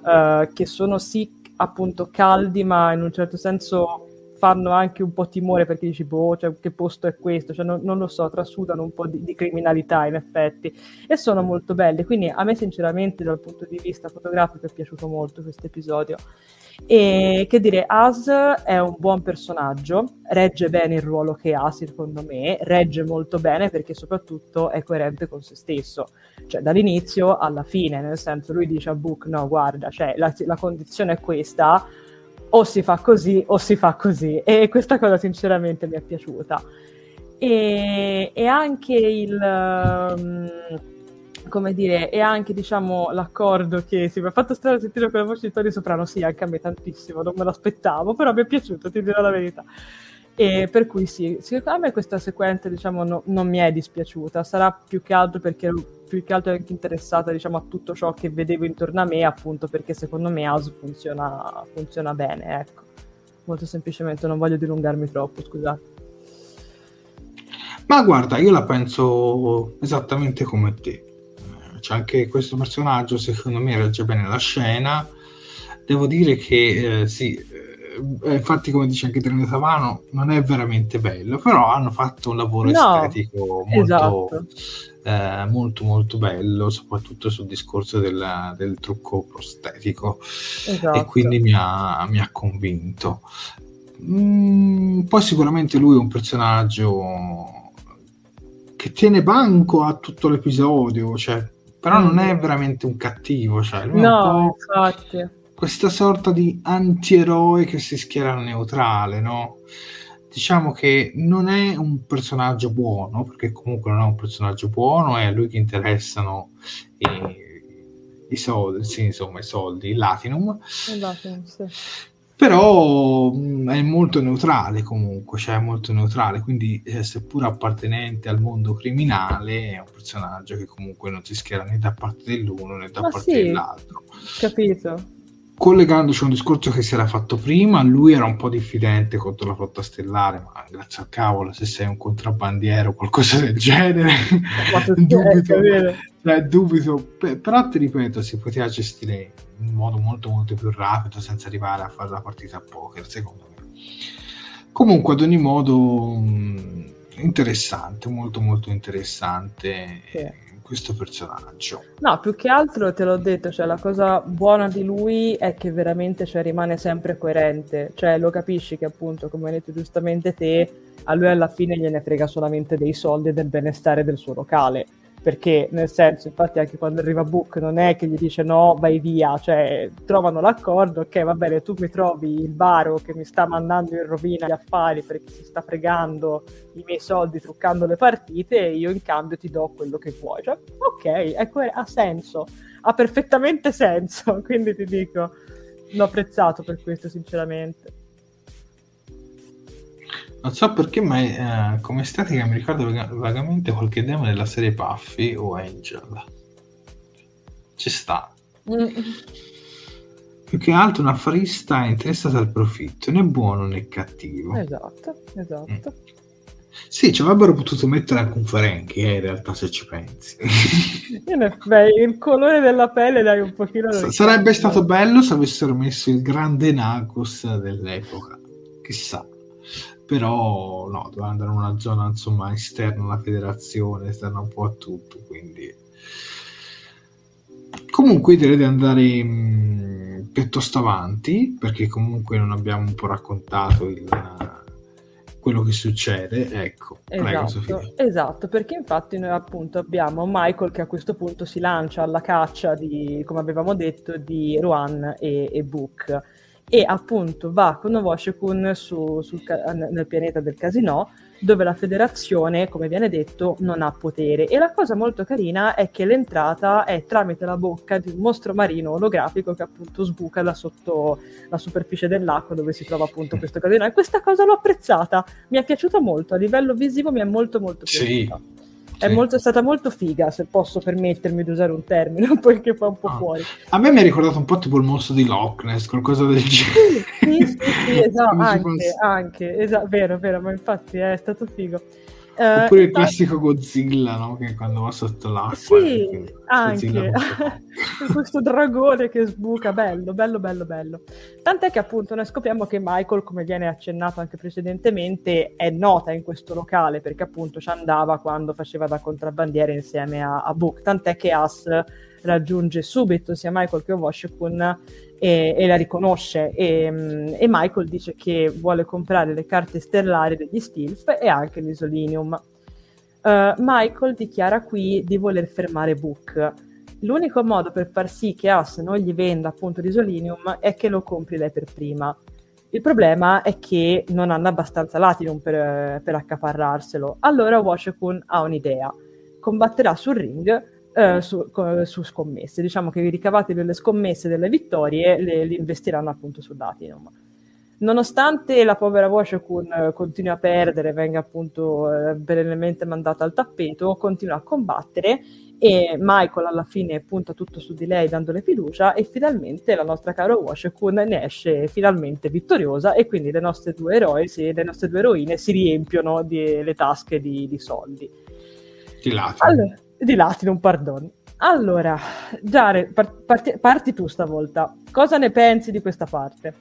uh, che sono sì appunto caldi, ma in un certo senso fanno anche un po' timore perché dici, boh, cioè, che posto è questo? Cioè, non, non, lo so, trasudano un po' di, di, criminalità in effetti e sono molto belli. Quindi a me, sinceramente, dal punto di vista fotografico, è piaciuto molto questo episodio. E che dire, As è un buon personaggio, regge bene il ruolo che ha, secondo me, regge molto bene perché soprattutto è coerente con se stesso, cioè dall'inizio alla fine, nel senso lui dice a Book, no, guarda, cioè, la, la condizione è questa o si fa così o si fa così e questa cosa sinceramente mi è piaciuta e, e anche il um, come dire, e anche diciamo l'accordo che si mi ha fatto strano sentire quella voce di Tony Soprano, sì, anche a me tantissimo, non me l'aspettavo, però mi è piaciuto, ti dirò la verità. E per cui sì, secondo me questa sequenza diciamo no, non mi è dispiaciuta, sarà più che altro perché ero più che altro anche interessata diciamo a tutto ciò che vedevo intorno a me, appunto perché secondo me House funziona, funziona bene, ecco. Molto semplicemente, non voglio dilungarmi troppo, scusate. Ma guarda, io la penso esattamente come te. Cioè, anche questo personaggio, secondo me, regge bene la scena. Devo dire che eh, sì, infatti, come dice anche Trino Savano, non è veramente bello, però hanno fatto un lavoro no, estetico molto, esatto. eh, molto, molto bello, soprattutto sul discorso del, del trucco prostetico, esatto. e quindi mi ha, mi ha convinto. Mm, poi sicuramente lui è un personaggio che tiene banco a tutto l'episodio, cioè, però mm. non è veramente un cattivo, cioè, no, infatti. Questa sorta di antieroe che si schiera neutrale, no? Diciamo che non è un personaggio buono, perché comunque non è un personaggio buono, è a lui che interessano i, i soldi, sì, insomma, i soldi, il Latinum. Il Latinum, sì però mh, mm, è molto neutrale comunque, cioè è molto neutrale, quindi eh, seppur appartenente al mondo criminale è un personaggio che comunque non si schiera né da parte dell'uno né da Ma parte sì, dell'altro. Capito. Collegandoci a un discorso che si era fatto prima, lui era un po' diffidente contro la flotta stellare, ma grazie al cavolo, se sei un contrabbandiero o qualcosa del genere, dubito, cioè, dubito, però ti ripeto, si poteva gestire in modo molto molto più rapido senza arrivare a fare la partita a poker secondo me. Comunque ad ogni modo mh, interessante molto molto interessante. Sì. Questo personaggio. No più che altro te l'ho detto cioè la cosa buona di lui è che veramente cioè, rimane sempre coerente. Cioè lo capisci che appunto come hai detto giustamente te a lui alla fine gliene frega solamente dei soldi e del benestare del suo locale perché nel senso, infatti anche quando arriva Book non è che gli dice no, vai via, cioè trovano l'accordo, ok va bene, tu mi trovi il baro che mi sta mandando in rovina gli affari perché si sta fregando i miei soldi truccando le partite e io in cambio ti do quello che vuoi. Cioè, ok, ecco, ha senso, ha perfettamente senso, quindi ti dico, l'ho apprezzato per questo sinceramente. Non so perché, ma eh, come estetica mi ricorda vagamente qualche demo della serie Puffy o Angel. Ci sta. Mm. Più che altro un affarista interessata al profitto, né buono né cattivo. Esatto, esatto. Mm. Sì, ci avrebbero potuto mettere anche un Ferenchi, eh, in realtà, se ci pensi. Beh, il colore della pelle dai un pochino... S- sarebbe stato bello se avessero messo il grande Nagus dell'epoca. Chissà però no, doveva andare in una zona insomma esterna alla federazione, esterna un po' a tutto, quindi. Comunque direi di andare mh, mm, piuttosto avanti perché comunque non abbiamo un po' raccontato il, quello che succede ecco. Esatto, prego, esatto perché infatti noi appunto abbiamo Michael che a questo punto si lancia alla caccia di come avevamo detto di Ruan e, e Book e appunto va con Novoshikun su, sul, nel pianeta del casino dove la federazione, come viene detto, non ha potere. E la cosa molto carina è che l'entrata è tramite la bocca di un mostro marino olografico che appunto sbuca da sotto la superficie dell'acqua dove si trova appunto questo casino. E questa cosa l'ho apprezzata, mi è piaciuta molto, a livello visivo mi è molto molto piaciuta. Sì è, molto, stata molto figa, se posso permettermi di usare un termine, poiché fa un po' ah. fuori. A me mi ha ricordato un po' tipo il mostro di Loch Ness, qualcosa del genere. Sì, sì, sì, esatto, anche, anche, esatto, vero, vero, ma infatti è stato figo. Uh, Oppure il classico Godzilla, no? Che quando va sotto l'acqua. Sì, anche. Questo dragone che sbuca, bello, bello, bello, bello. Tant'è che appunto noi scopriamo che Michael, come viene accennato anche precedentemente, è nota in questo locale perché appunto ci andava quando faceva da contrabbandiere insieme a, a Book. Tant'è che As raggiunge subito sia Michael che Washington e, e la riconosce e, mm, e, Michael dice che vuole comprare le carte stellari degli Stilf e anche l'Isolinium. Uh, Michael dichiara qui di voler fermare Book. L'unico modo per far sì che As non gli venda appunto l'Isolinium è che lo compri lei per prima. Il problema è che non hanno abbastanza Latinum per, per accaparrarselo. Allora Washington ha un'idea. Combatterà sul ring eh, su, su, scommesse. Diciamo che i ricavati delle scommesse delle vittorie le, li investiranno appunto su Platinum. Nonostante la povera Washington eh, continui a perdere, venga appunto eh, perennemente mandata al tappeto, continua a combattere e Michael alla fine punta tutto su di lei dandole fiducia e finalmente la nostra cara Washington ne esce finalmente vittoriosa e quindi le nostre due eroi, sì, le nostre due eroine si riempiono di, le tasche di, di soldi. Di Latinum. Allora, di Latinum, pardon. Allora, Giare, parti, parti tu stavolta. Cosa ne pensi di questa parte?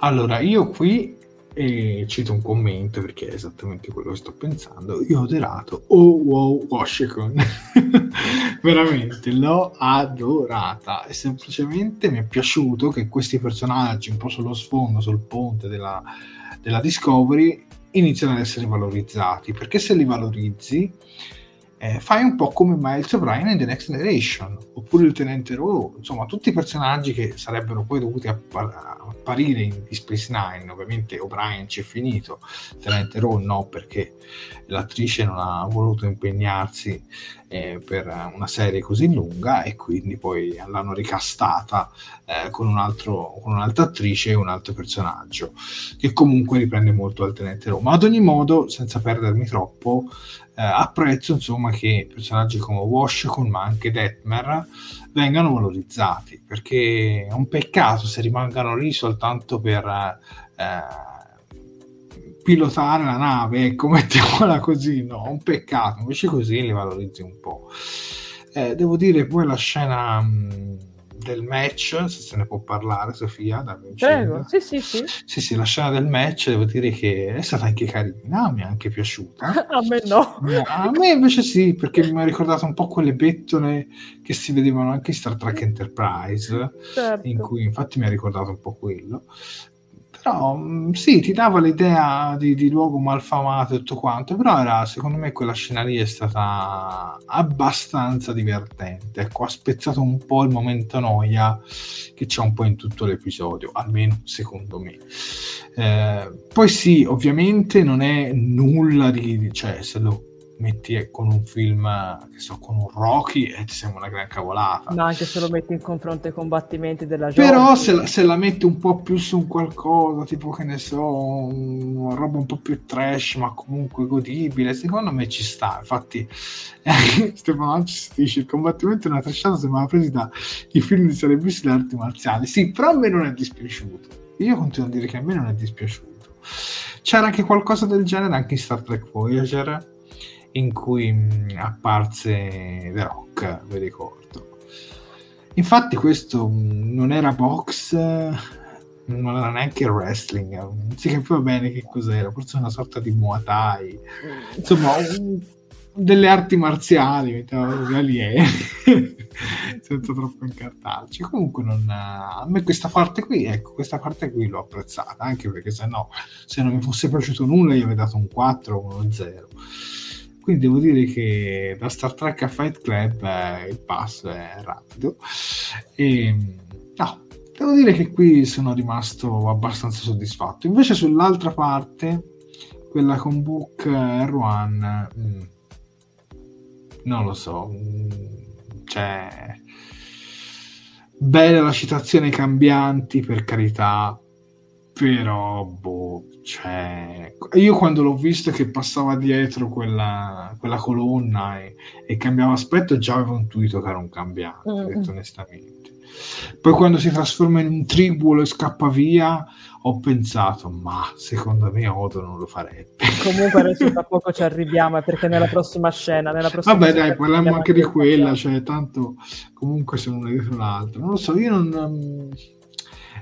Allora, io qui e cito un commento perché è esattamente quello che sto pensando. Io ho adorato Oh Wow Washington, veramente l'ho adorata. E semplicemente mi è piaciuto che questi personaggi, un po' sullo sfondo, sul ponte della, della Discovery, iniziano ad essere valorizzati. Perché se li valorizzi eh, fai un po' come Miles O'Brien in The Next Generation, oppure il Tenente Rowe, insomma tutti i personaggi che sarebbero poi dovuti appar- apparire in Space Nine, ovviamente O'Brien ci è finito, Tenente Rowe no perché l'attrice non ha voluto impegnarsi eh, per una serie così lunga e quindi poi l'hanno ricastata eh, con, un altro, con un'altra attrice e un altro personaggio, che comunque riprende molto dal Tenente Rowe, ma ad ogni modo, senza perdermi troppo, eh, apprezzo insomma che personaggi come Washington ma anche Detmer vengano valorizzati perché è un peccato se rimangano lì soltanto per eh, pilotare la nave ecco mettiamola così no un peccato invece così li valorizzi un po' eh, devo dire poi la scena mh, del match, se se ne può parlare, Sofia. Prego, sì, sì, sì. Sì, sì, la scena del match devo dire che è stata anche carina, mi è anche piaciuta. A me no. A me invece sì, perché mi ha ricordato un po' quelle bettone che si vedevano anche in Star Trek Enterprise, certo. in cui infatti mi ha ricordato un po' quello. Però mm, sì, ti dava l'idea di, di, luogo malfamato e tutto quanto, però era, secondo me quella scena lì è stata abbastanza divertente. Ecco, ha spezzato un po' il momento noia che c'è un po' in tutto l'episodio, almeno secondo me. Eh, poi sì, ovviamente non è nulla di... cioè se lo metti con un film, che so, con un Rocky e ti sembra una gran cavolata. Ma anche se lo metti in confronto ai combattimenti della gioia. Però se la, se la, metti un po' più su un qualcosa, tipo che ne so, una roba un po' più trash, ma comunque godibile, secondo me ci sta. Infatti, Stefano Anci dice: il combattimento è una trashata, sembrava presi da i film di serie B sulle arti marziali. Sì, però a me non è dispiaciuto. Io continuo a dire che a me non è dispiaciuto. C'era anche qualcosa del genere anche in Star Trek Voyager in cui mh, apparse The Rock, vi ricordo. Infatti questo mh, non era box, non era neanche wrestling, non si capiva bene che cos'era, forse una sorta di Muay Thai, insomma un, delle arti marziali, mettiamo aliene, senza troppo incartarci. Comunque non, a me questa parte qui, ecco, questa parte qui l'ho apprezzata, anche perché se no, se non mi fosse piaciuto nulla io avrei dato un 4 o uno 0 quindi devo dire che da Star Trek a Fight Club eh, il passo è rapido. E no, devo dire che qui sono rimasto abbastanza soddisfatto. Invece sull'altra parte, quella con Book e Ruan, mm, non lo so, mm, cioè bella la citazione cambianti per carità però boh cioè, io quando l'ho visto che passava dietro quella, quella colonna e, e, cambiava aspetto, già avevo intuito che era un cambiante, mm. detto onestamente. Poi quando si trasforma in un tribulo e scappa via, ho pensato, ma secondo me Odo non lo farebbe. Comunque adesso tra poco ci arriviamo, perché nella prossima scena... Nella prossima Vabbè dai, parliamo anche di quella, cioè tanto comunque sono una dietro l'altra. Non lo so, io non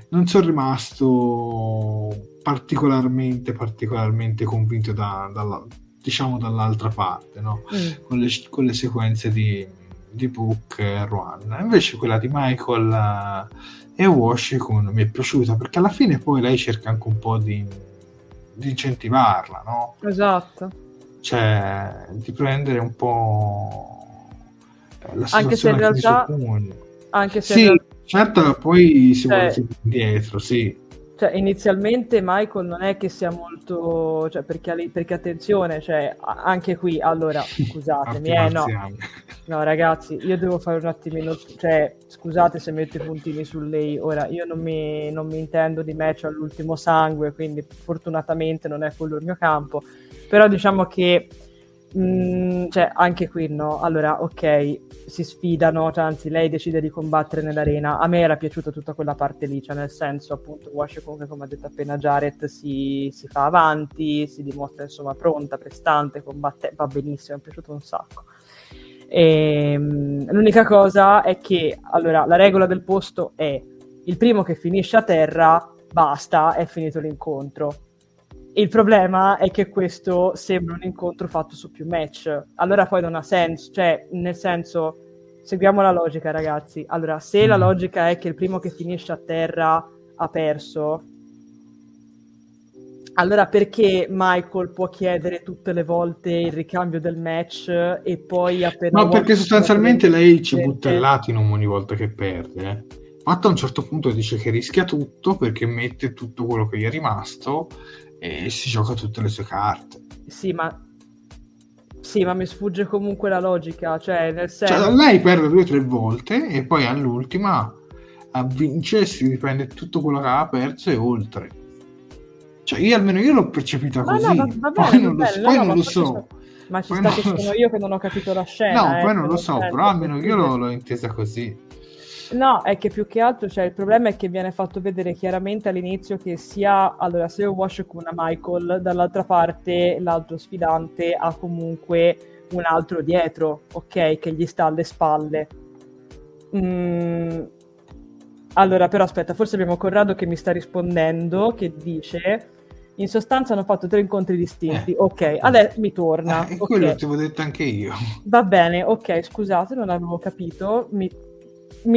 non sono rimasto particolarmente, particolarmente convinto da, dalla, diciamo dall'altra parte, no? mm. con, le, con, le, sequenze di, di Book e Ruan. Invece quella di Michael eh, e Washington mi è piaciuta perché alla fine poi lei cerca anche un po' di, di incentivarla, no? Esatto. Cioè, di prendere un po' la situazione anche se in realtà, anche se sì, Certo, poi si cioè, vuole indietro, sì. Cioè, inizialmente Michael non è che sia molto, cioè, perché, perché attenzione, cioè, anche qui, allora, scusatemi, eh, no, no, ragazzi, io devo fare un attimino, cioè, scusate se metto i puntini su lei, ora, io non mi, non mi intendo di match all'ultimo sangue, quindi fortunatamente non è quello il mio campo, però diciamo che Mm, cioè, anche qui no. Allora, ok, si sfidano, cioè, anzi, lei decide di combattere nell'arena. A me era piaciuta tutta quella parte lì, cioè, nel senso, appunto, Wash comunque, come ha detto appena Jared, si, si fa avanti, si dimostra insomma pronta, prestante, combatte, va benissimo, mi è piaciuto un sacco. E, um, l'unica cosa è che, allora, la regola del posto è il primo che finisce a terra, basta, è finito l'incontro il problema è che questo sembra un incontro fatto su più match. Allora poi non ha senso, cioè, nel senso, seguiamo la logica, ragazzi. Allora, se mm. la logica è che il primo che finisce a terra ha perso, allora perché Michael può chiedere tutte le volte il ricambio del match e poi appena... No, perché sostanzialmente lei ci butta il latino ogni volta che perde. Eh. Fatta a un certo punto dice che rischia tutto perché mette tutto quello che gli è rimasto e si gioca tutte le sue carte. Sì, ma sì, ma mi sfugge comunque la logica, cioè nel senso... Cioè, lei perde due o tre volte e poi all'ultima vince, si riprende tutto quello che ha perso e oltre. Cioè, io almeno io l'ho percepita così, no, va, va poi non, lo, bene, poi no, non lo so. Ma ci sta che sono so. io che non ho capito la scena. No, eh, poi non lo so, però almeno io l'ho, l'ho intesa così. No, è che più che altro, cioè, il problema è che viene fatto vedere chiaramente all'inizio che sia, allora, se Wash con una Michael, dall'altra parte l'altro sfidante ha comunque un altro dietro, ok, che gli sta alle spalle. Mm. Allora, però aspetta, forse abbiamo Corrado che mi sta rispondendo, che dice... In sostanza hanno fatto tre incontri distinti. Eh. Ok, adesso mi torna. Eh, okay. quello ti avevo detto anche io. Va bene, ok, scusate, non avevo capito. Mi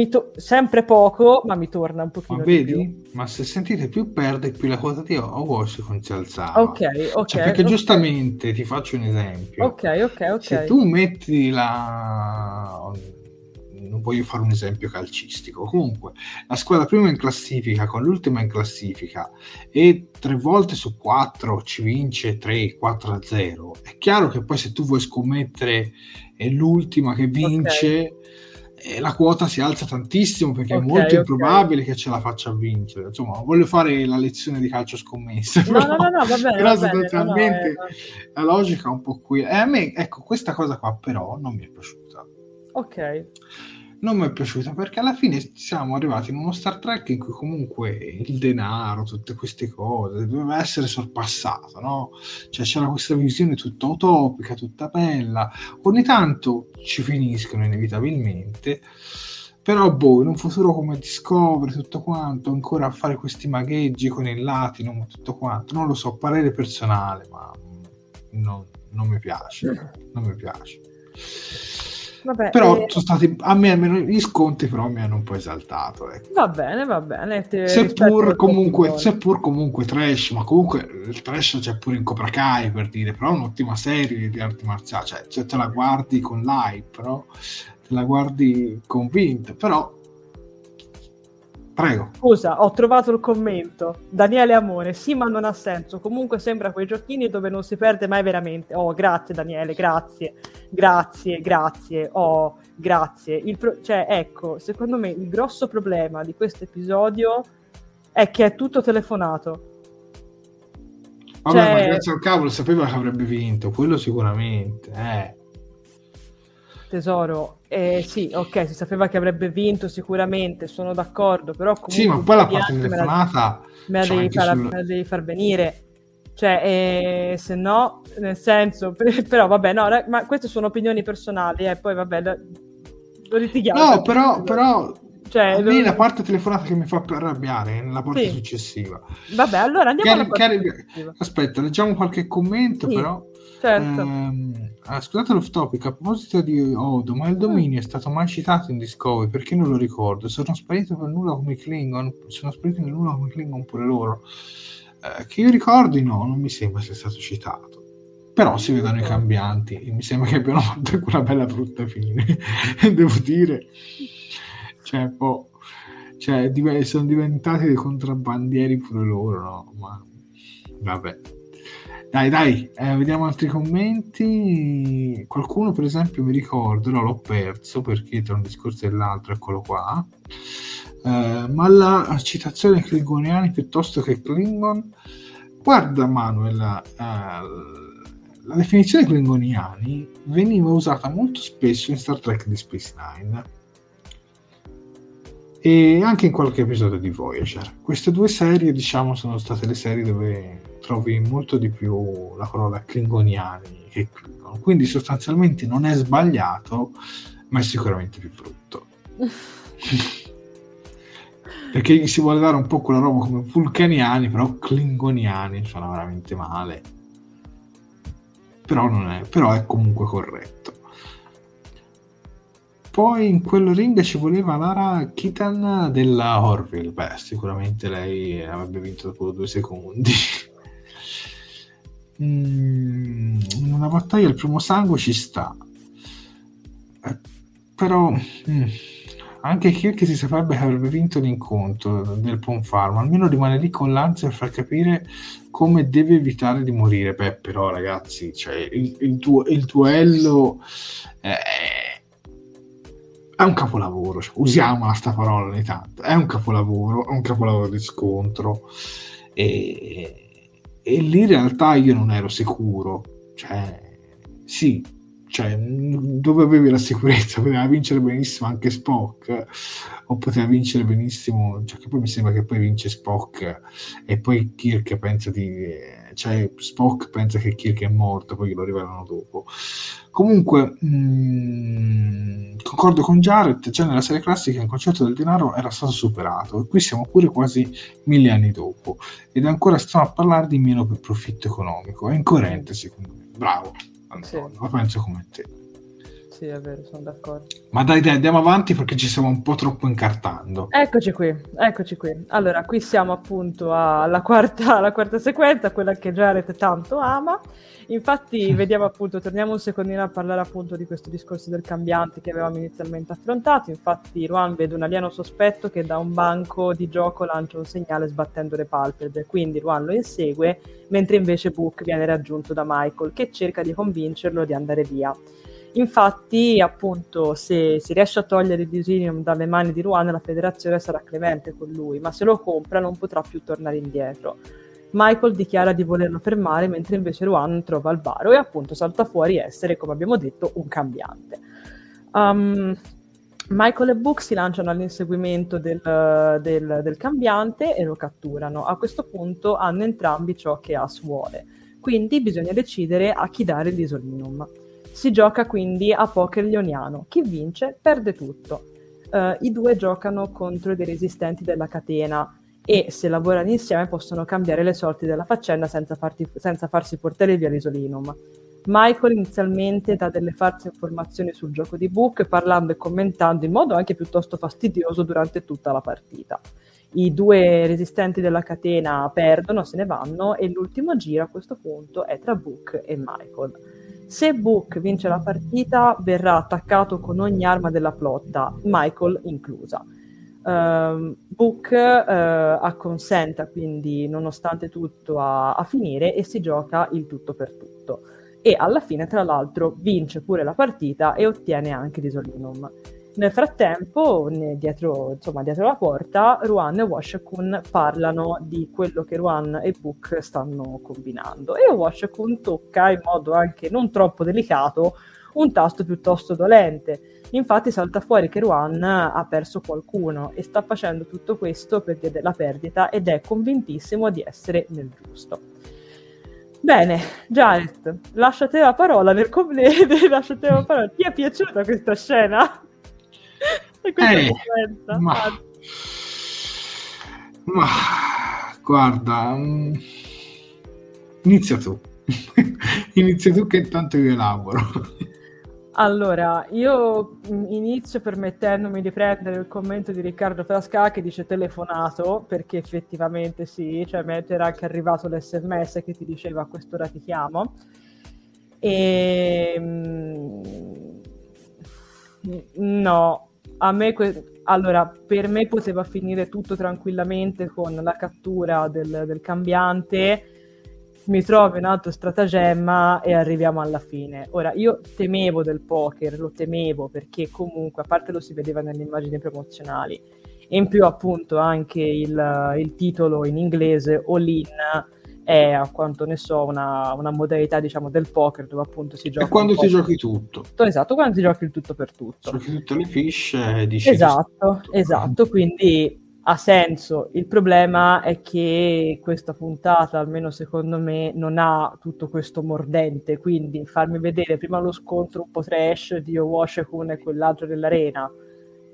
to- sempre poco, ma mi torna un pochino. Ma vedi? Ma se sentite più perde, più la quota di Washington si alzava. Ok, ok. Cioè, perché okay. giustamente ti faccio un esempio. Ok, ok, ok. Se tu metti la non voglio fare un esempio calcistico. Comunque, la squadra prima in classifica con l'ultima in classifica e tre volte su quattro ci vince 3, 4 a 0. È chiaro che poi se tu vuoi scommettere è l'ultima che vince. Okay e la quota si alza tantissimo perché okay, è molto okay. improbabile che ce la faccia vincere. Insomma, voglio fare la lezione di calcio scommesse. No, però, no, no, no, va bene. Però sostanzialmente no, no, eh, la logica è un po' qui. E a me, ecco, questa cosa qua però non mi è piaciuta. Ok non mi è piaciuta perché alla fine siamo arrivati in uno Star Trek in cui comunque il denaro, tutte queste cose, doveva essere sorpassato, no? Cioè c'era questa visione tutta utopica, tutta bella. Ogni tanto ci finiscono inevitabilmente, però boh, in un futuro come Discovery, tutto quanto, ancora a fare questi magheggi con il latino, tutto quanto, non lo so, parere personale, ma non, non mi piace, non mi piace. Vabbè, però eh... sono stati a me almeno gli sconti però mi hanno un po' esaltato ecco. va bene va bene seppur comunque, seppur comunque trash ma comunque il trash c'è pure in Cobra Kai per dire però è un'ottima serie di arti marziali cioè, cioè te la guardi con l'hype no? te la guardi convinto però Prego. Scusa, ho trovato il commento. Daniele Amore, sì, ma non ha senso. Comunque sembra quei giochini dove non si perde mai veramente. Oh, grazie Daniele, grazie. Grazie, grazie. Oh, grazie. Pro- cioè, ecco, secondo me il grosso problema di questo episodio è che è tutto telefonato. Vabbè, cioè... ma grazie al cavolo sapeva che avrebbe vinto, quello sicuramente. Eh tesoro, eh, sì, ok, si sapeva che avrebbe vinto sicuramente, sono d'accordo, però comunque... Sì, ma poi la parte telefonata... Me la, devi far, sul... me la devi far venire. Cioè, eh, se no, nel senso... però vabbè, no, ma queste sono opinioni personali, e eh, poi vabbè, lo litighiamo. No, però, però cioè, a me la parte telefonata che mi fa arrabbiare è nella parte sì. successiva. Vabbè, allora andiamo alla parte chiari... Aspetta, leggiamo qualche commento, sì. però. Certo. Eh, ah, scusate l'off topic, a proposito di Odo, ma il dominio è stato mai citato in Discovery? Perché non lo ricordo? Sono sparito per nulla come Klingon, sono spariti nel nulla come Klingon pure loro. Eh, che io ricordi no, non mi sembra sia stato citato. Però si vedono i cambianti e mi sembra che abbiano fatto quella bella brutta fine, devo dire. Cioè, boh cioè, div- sono diventati dei contrabbandieri pure loro, no? Ma vabbè. Dai, dai, eh, vediamo altri commenti. Qualcuno, per esempio, mi ricordo, no, l'ho perso perché tra un discorso e l'altro, eccolo qua. Eh, ma la citazione klingoniani piuttosto che Klingon, guarda Manuel, eh, la definizione klingoniani veniva usata molto spesso in Star Trek di Space Nine e anche in qualche episodio di Voyager. Queste due serie, diciamo, sono state le serie dove trovi molto di più la parola klingoniani che Klingon. Quindi sostanzialmente non è sbagliato, ma è sicuramente più brutto. Perché si vuole dare un po' quella roba come vulcaniani, però klingoniani suona veramente male. Però, non è, però è comunque corretto. Poi in quel ring ci voleva Lara Kitan della Orville. Beh, sicuramente lei avrebbe vinto dopo due secondi. mm, una battaglia al primo sangue ci sta. Eh, però mm, anche Kirk si saprebbe che avrebbe vinto l'incontro del Pon Farm. Almeno rimane lì con l'ansia per far capire come deve evitare di morire. Beh, però ragazzi, cioè, il, il, du- il duello... Eh, è un capolavoro, cioè, usiamola sta parola ogni tanto, è un capolavoro, è un capolavoro di scontro. E, e lì in realtà io non ero sicuro, cioè sì, cioè, dove avevi la sicurezza, poteva vincere benissimo anche Spock, o poteva vincere benissimo, cioè che poi mi sembra che poi vince Spock e poi Kirk pensa di cioè Spock pensa che Kirk è morto, poi lo rivelano dopo. Comunque, mh, mm, concordo con Jared, già nella serie classica il concetto del denaro era stato superato e qui siamo pure quasi mille anni dopo ed ancora stiamo a parlare di meno per profitto economico. È incoerente secondo me. Bravo, Antonio, sì. la penso come te sì, è vero, sono d'accordo. Ma dai, dai, andiamo avanti perché ci stiamo un po' troppo incartando. Eccoci qui, eccoci qui. Allora, qui siamo appunto alla quarta, alla quarta sequenza, quella che Jared tanto ama. Infatti, vediamo appunto, torniamo un secondino a parlare appunto di questo discorso del cambiante che avevamo inizialmente affrontato. Infatti, Ruan vede un alieno sospetto che da un banco di gioco lancia un segnale sbattendo le palpebre. Quindi Ruan lo insegue, mentre invece Book viene raggiunto da Michael che cerca di convincerlo di andare via. Infatti, appunto, se si riesce a togliere il Disinium dalle mani di Ruan, la federazione sarà clemente con lui, ma se lo compra non potrà più tornare indietro. Michael dichiara di volerlo fermare, mentre invece Ruan trova il baro e appunto salta fuori essere, come abbiamo detto, un cambiante. Um, Michael e Book si lanciano all'inseguimento del, del, del, cambiante e lo catturano. A questo punto hanno entrambi ciò che As vuole, quindi bisogna decidere a chi dare l'Isolinum. Si gioca quindi a poker lioniano. Chi vince perde tutto. Uh, I due giocano contro dei resistenti della catena e se lavorano insieme possono cambiare le sorti della faccenda senza, farti, senza farsi portare via l'isolinum. Michael inizialmente dà delle false informazioni sul gioco di Book, parlando e commentando in modo anche piuttosto fastidioso durante tutta la partita. I due resistenti della catena perdono, se ne vanno e l'ultimo giro a questo punto è tra Book e Michael. Se Book vince la partita, verrà attaccato con ogni arma della flotta, Michael inclusa. Uh, Book uh, acconsenta quindi, nonostante tutto, a, a finire e si gioca il tutto per tutto. E alla fine, tra l'altro, vince pure la partita e ottiene anche l'Isolinum. Nel frattempo, dietro, insomma, dietro la porta, Ruan e Washakun parlano di quello che Ruan e Book stanno combinando e Washakun tocca in modo anche non troppo delicato un tasto piuttosto dolente. Infatti salta fuori che Ruan ha perso qualcuno e sta facendo tutto questo per via della perdita ed è convintissimo di essere nel giusto. Bene, Jared, lasciate la parola nel completo, lasciate la parola. Ti è piaciuta questa scena? eh, ma, ma, guarda, um, inizia tu. inizia tu che intanto io elaboro. Allora, io mm, inizio permettendomi di prendere il commento di Riccardo Frasca che dice telefonato, perché effettivamente sì, cioè mentre era anche arrivato l'SMS che ti diceva a quest'ora ti chiamo. E... Mm, no, a me que- allora, per me poteva finire tutto tranquillamente con la cattura del, del cambiante, mi trovi un altro stratagemma e arriviamo alla fine. Ora, io temevo del poker, lo temevo perché comunque, a parte lo si vedeva nelle immagini promozionali, e in più appunto anche il, il titolo in inglese All In è a quanto ne so una, una, modalità diciamo del poker dove appunto si gioca e quando ti giochi tutto. Esatto quando ti giochi il tutto per tutto. Giochi tutte le fish e dici esatto esatto quindi ha senso. Il problema è che questa puntata almeno secondo me non ha tutto questo mordente quindi farmi vedere prima lo scontro un po' trash di Owoshekun e quell'altro dell'arena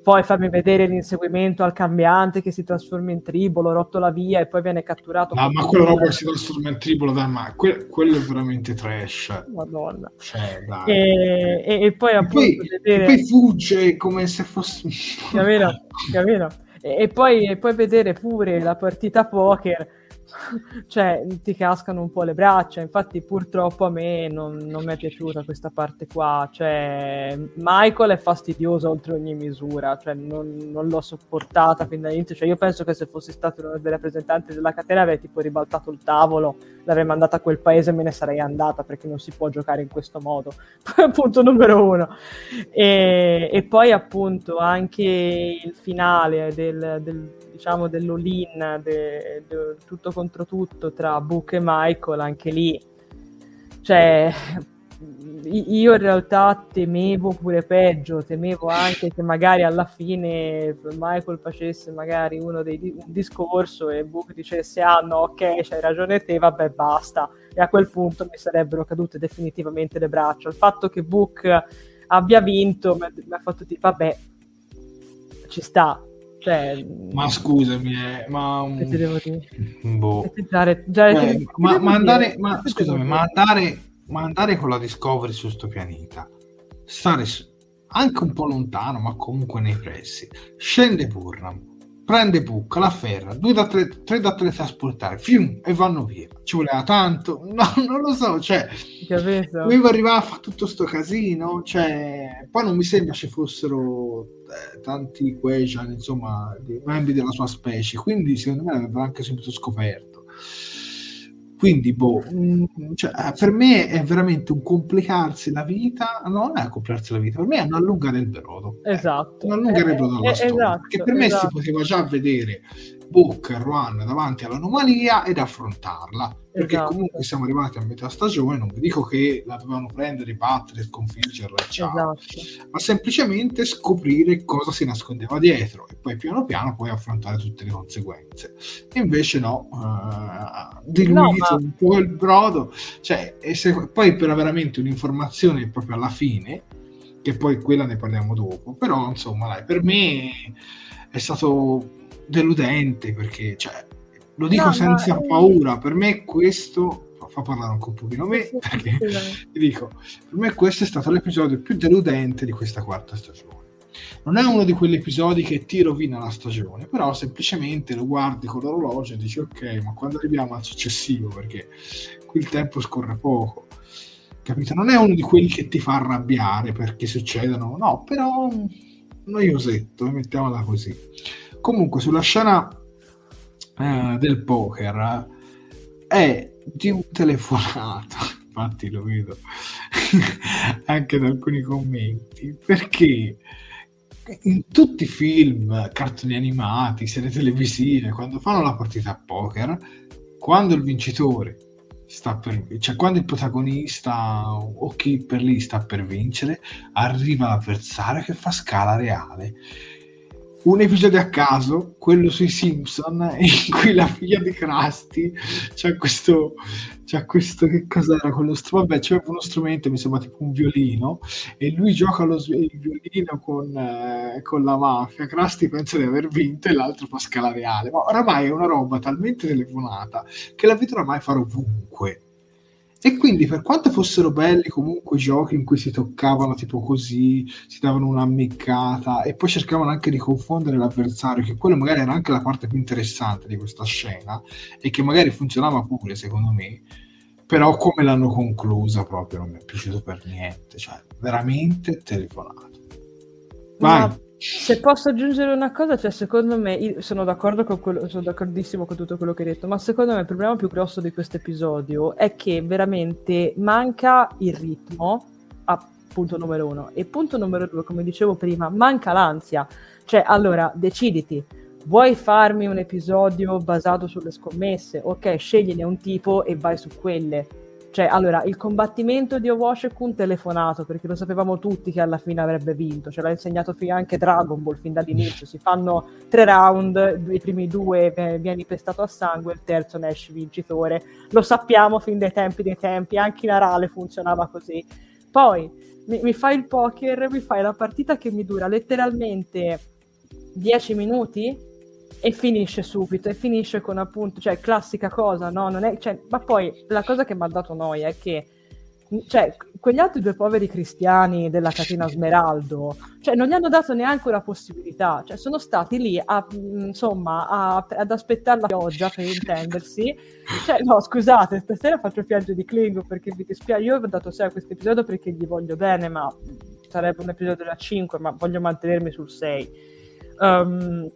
poi farmi vedere l'inseguimento al cambiante che si trasforma in tribolo, rotola via e poi viene catturato. No, ma quella roba che si trasforma in tribolo, dai, ma que- quello è veramente trash. Madonna. Cioè, e, e, e, poi appunto poi, vedere... poi fugge come se fosse... Capito? Capito? E, poi, e poi vedere pure la partita poker cioè ti cascano un po' le braccia. Infatti, purtroppo a me non, non mi è piaciuta questa parte qua. Cioè, Michael è fastidioso oltre ogni misura, cioè, non, non, l'ho sopportata fin dall'inizio. Cioè, io penso che se fossi stato uno dei rappresentanti della catena avrei tipo ribaltato il tavolo, l'avrei mandata a quel paese e me ne sarei andata perché non si può giocare in questo modo. Punto numero uno. E, e, poi, appunto, anche il finale del, del diciamo dell'all-in, de, de, tutto contro tutto tra Book e Michael, anche lì, cioè, io in realtà temevo pure peggio, temevo anche che magari alla fine Michael facesse magari uno dei un discorso e Book dicesse ah no ok c'hai ragione te, vabbè basta e a quel punto mi sarebbero cadute definitivamente le braccia. Il fatto che Book abbia vinto mi ha fatto dire vabbè ci sta, cioè, ma scusami, eh, ma... Che ti devo dire? Boh. Già, già, eh, ma, ma, andare, ma, scusami, ma andare, ma andare con la Discovery su sto pianeta, stare anche un po' lontano, ma comunque nei pressi, scende Purnam, prende Pucca, la ferra, due da tre, tre da tre trasportare, fium, e vanno via. Ci voleva tanto? No, non lo so, cioè, dovevo arrivare a fare tutto sto casino, cioè, poi non mi sembra ci fossero eh, tanti Quasian, insomma, membri della sua specie, quindi secondo me l'avrebbero anche subito scoperto. Quindi, boh, mm, cioè, eh, per me è veramente un complicarsi la vita, non è complicarsi la vita, per me è una allungare il brodo. Esatto. Una allungare il brodo eh, storia. Esatto, perché per me esatto. si poteva già vedere Book e Ruan davanti all'anomalia ed affrontarla perché esatto. comunque siamo arrivati a metà stagione, non vi dico che la dovevano prendere, battere, sconfiggerla, ciao, esatto. ma semplicemente scoprire cosa si nascondeva dietro e poi piano piano poi affrontare tutte le conseguenze. E invece no, uh, diluito no, ma... un po' il brodo, cioè, e se, poi per veramente un'informazione proprio alla fine, che poi quella ne parliamo dopo, però insomma dai, per me è stato deludente perché cioè, lo dico no, senza ma... paura, per me questo fa parlare un pochino me perché ti dico, per me questo è stato l'episodio più deludente di questa quarta stagione. Non è uno di quegli episodi che ti rovina la stagione, però semplicemente lo guardi con l'orologio e dici ok, ma quando arriviamo al successivo, perché qui il tempo scorre poco, capito? Non è uno di quelli che ti fa arrabbiare perché succedono, no, però noiosetto, mettiamola così. Comunque sulla scena eh, del poker è di un telefonato, infatti lo vedo anche da alcuni commenti, perché in tutti i film, cartoni animati, serie televisive, quando fanno la partita a poker, quando il vincitore sta per, cioè quando il protagonista o chi per lì sta per vincere, arriva l'avversario che fa scala reale un episodio a caso, quello sui Simpson, in cui la figlia di Krusty c'ha questo, c'ha questo che cos'era quello strumento? Vabbè, c'è uno strumento, mi sembra tipo un violino, e lui gioca lo, il violino con, eh, con la mafia. Krusty pensa di aver vinto e l'altro fa scala reale. Ma oramai è una roba talmente telefonata che la vedo oramai fare ovunque e quindi, per quanto fossero belli comunque giochi in cui si toccavano tipo così, si davano un'ammiccata e poi cercavano anche di confondere l'avversario, che quello magari era anche la parte più interessante di questa scena e che magari funzionava pure, secondo me, però come l'hanno conclusa proprio non mi è piaciuto per niente, cioè veramente telefonato. Vai. Ma Se posso aggiungere una cosa, cioè secondo me, sono d'accordo con quello, sono d'accordissimo con tutto quello che hai detto, ma secondo me il problema più grosso di questo episodio è che veramente manca il ritmo, a punto numero uno, e punto numero due, come dicevo prima, manca l'ansia. Cioè, allora, deciditi, vuoi farmi un episodio basato sulle scommesse? Ok, scegliene un tipo e vai su quelle cioè, allora, il combattimento di Owashikun telefonato, perché lo sapevamo tutti che alla fine avrebbe vinto, ce l'ha insegnato anche Dragon Ball fin dall'inizio, si fanno tre round, i primi due eh, vieni pestato a sangue, il terzo ne esci vincitore, lo sappiamo fin dai tempi dei tempi, anche in Arale funzionava così. Poi mi, mi fai il poker, mi fai la partita che mi dura letteralmente 10 minuti, e finisce subito e finisce con appunto, cioè classica cosa, no? Non è, cioè, ma poi la cosa che mi ha dato noia è che cioè, quegli altri due poveri cristiani della catena Smeraldo, cioè, non gli hanno dato neanche una possibilità, cioè, sono stati lì a, insomma, a, ad aspettare la pioggia per intendersi. Cioè, no, scusate, stasera faccio piangere di Klingo perché mi dispiace. Io ho dato 6 a questo episodio perché gli voglio bene, ma sarebbe un episodio da 5, ma voglio mantenermi sul 6. Um, ehm,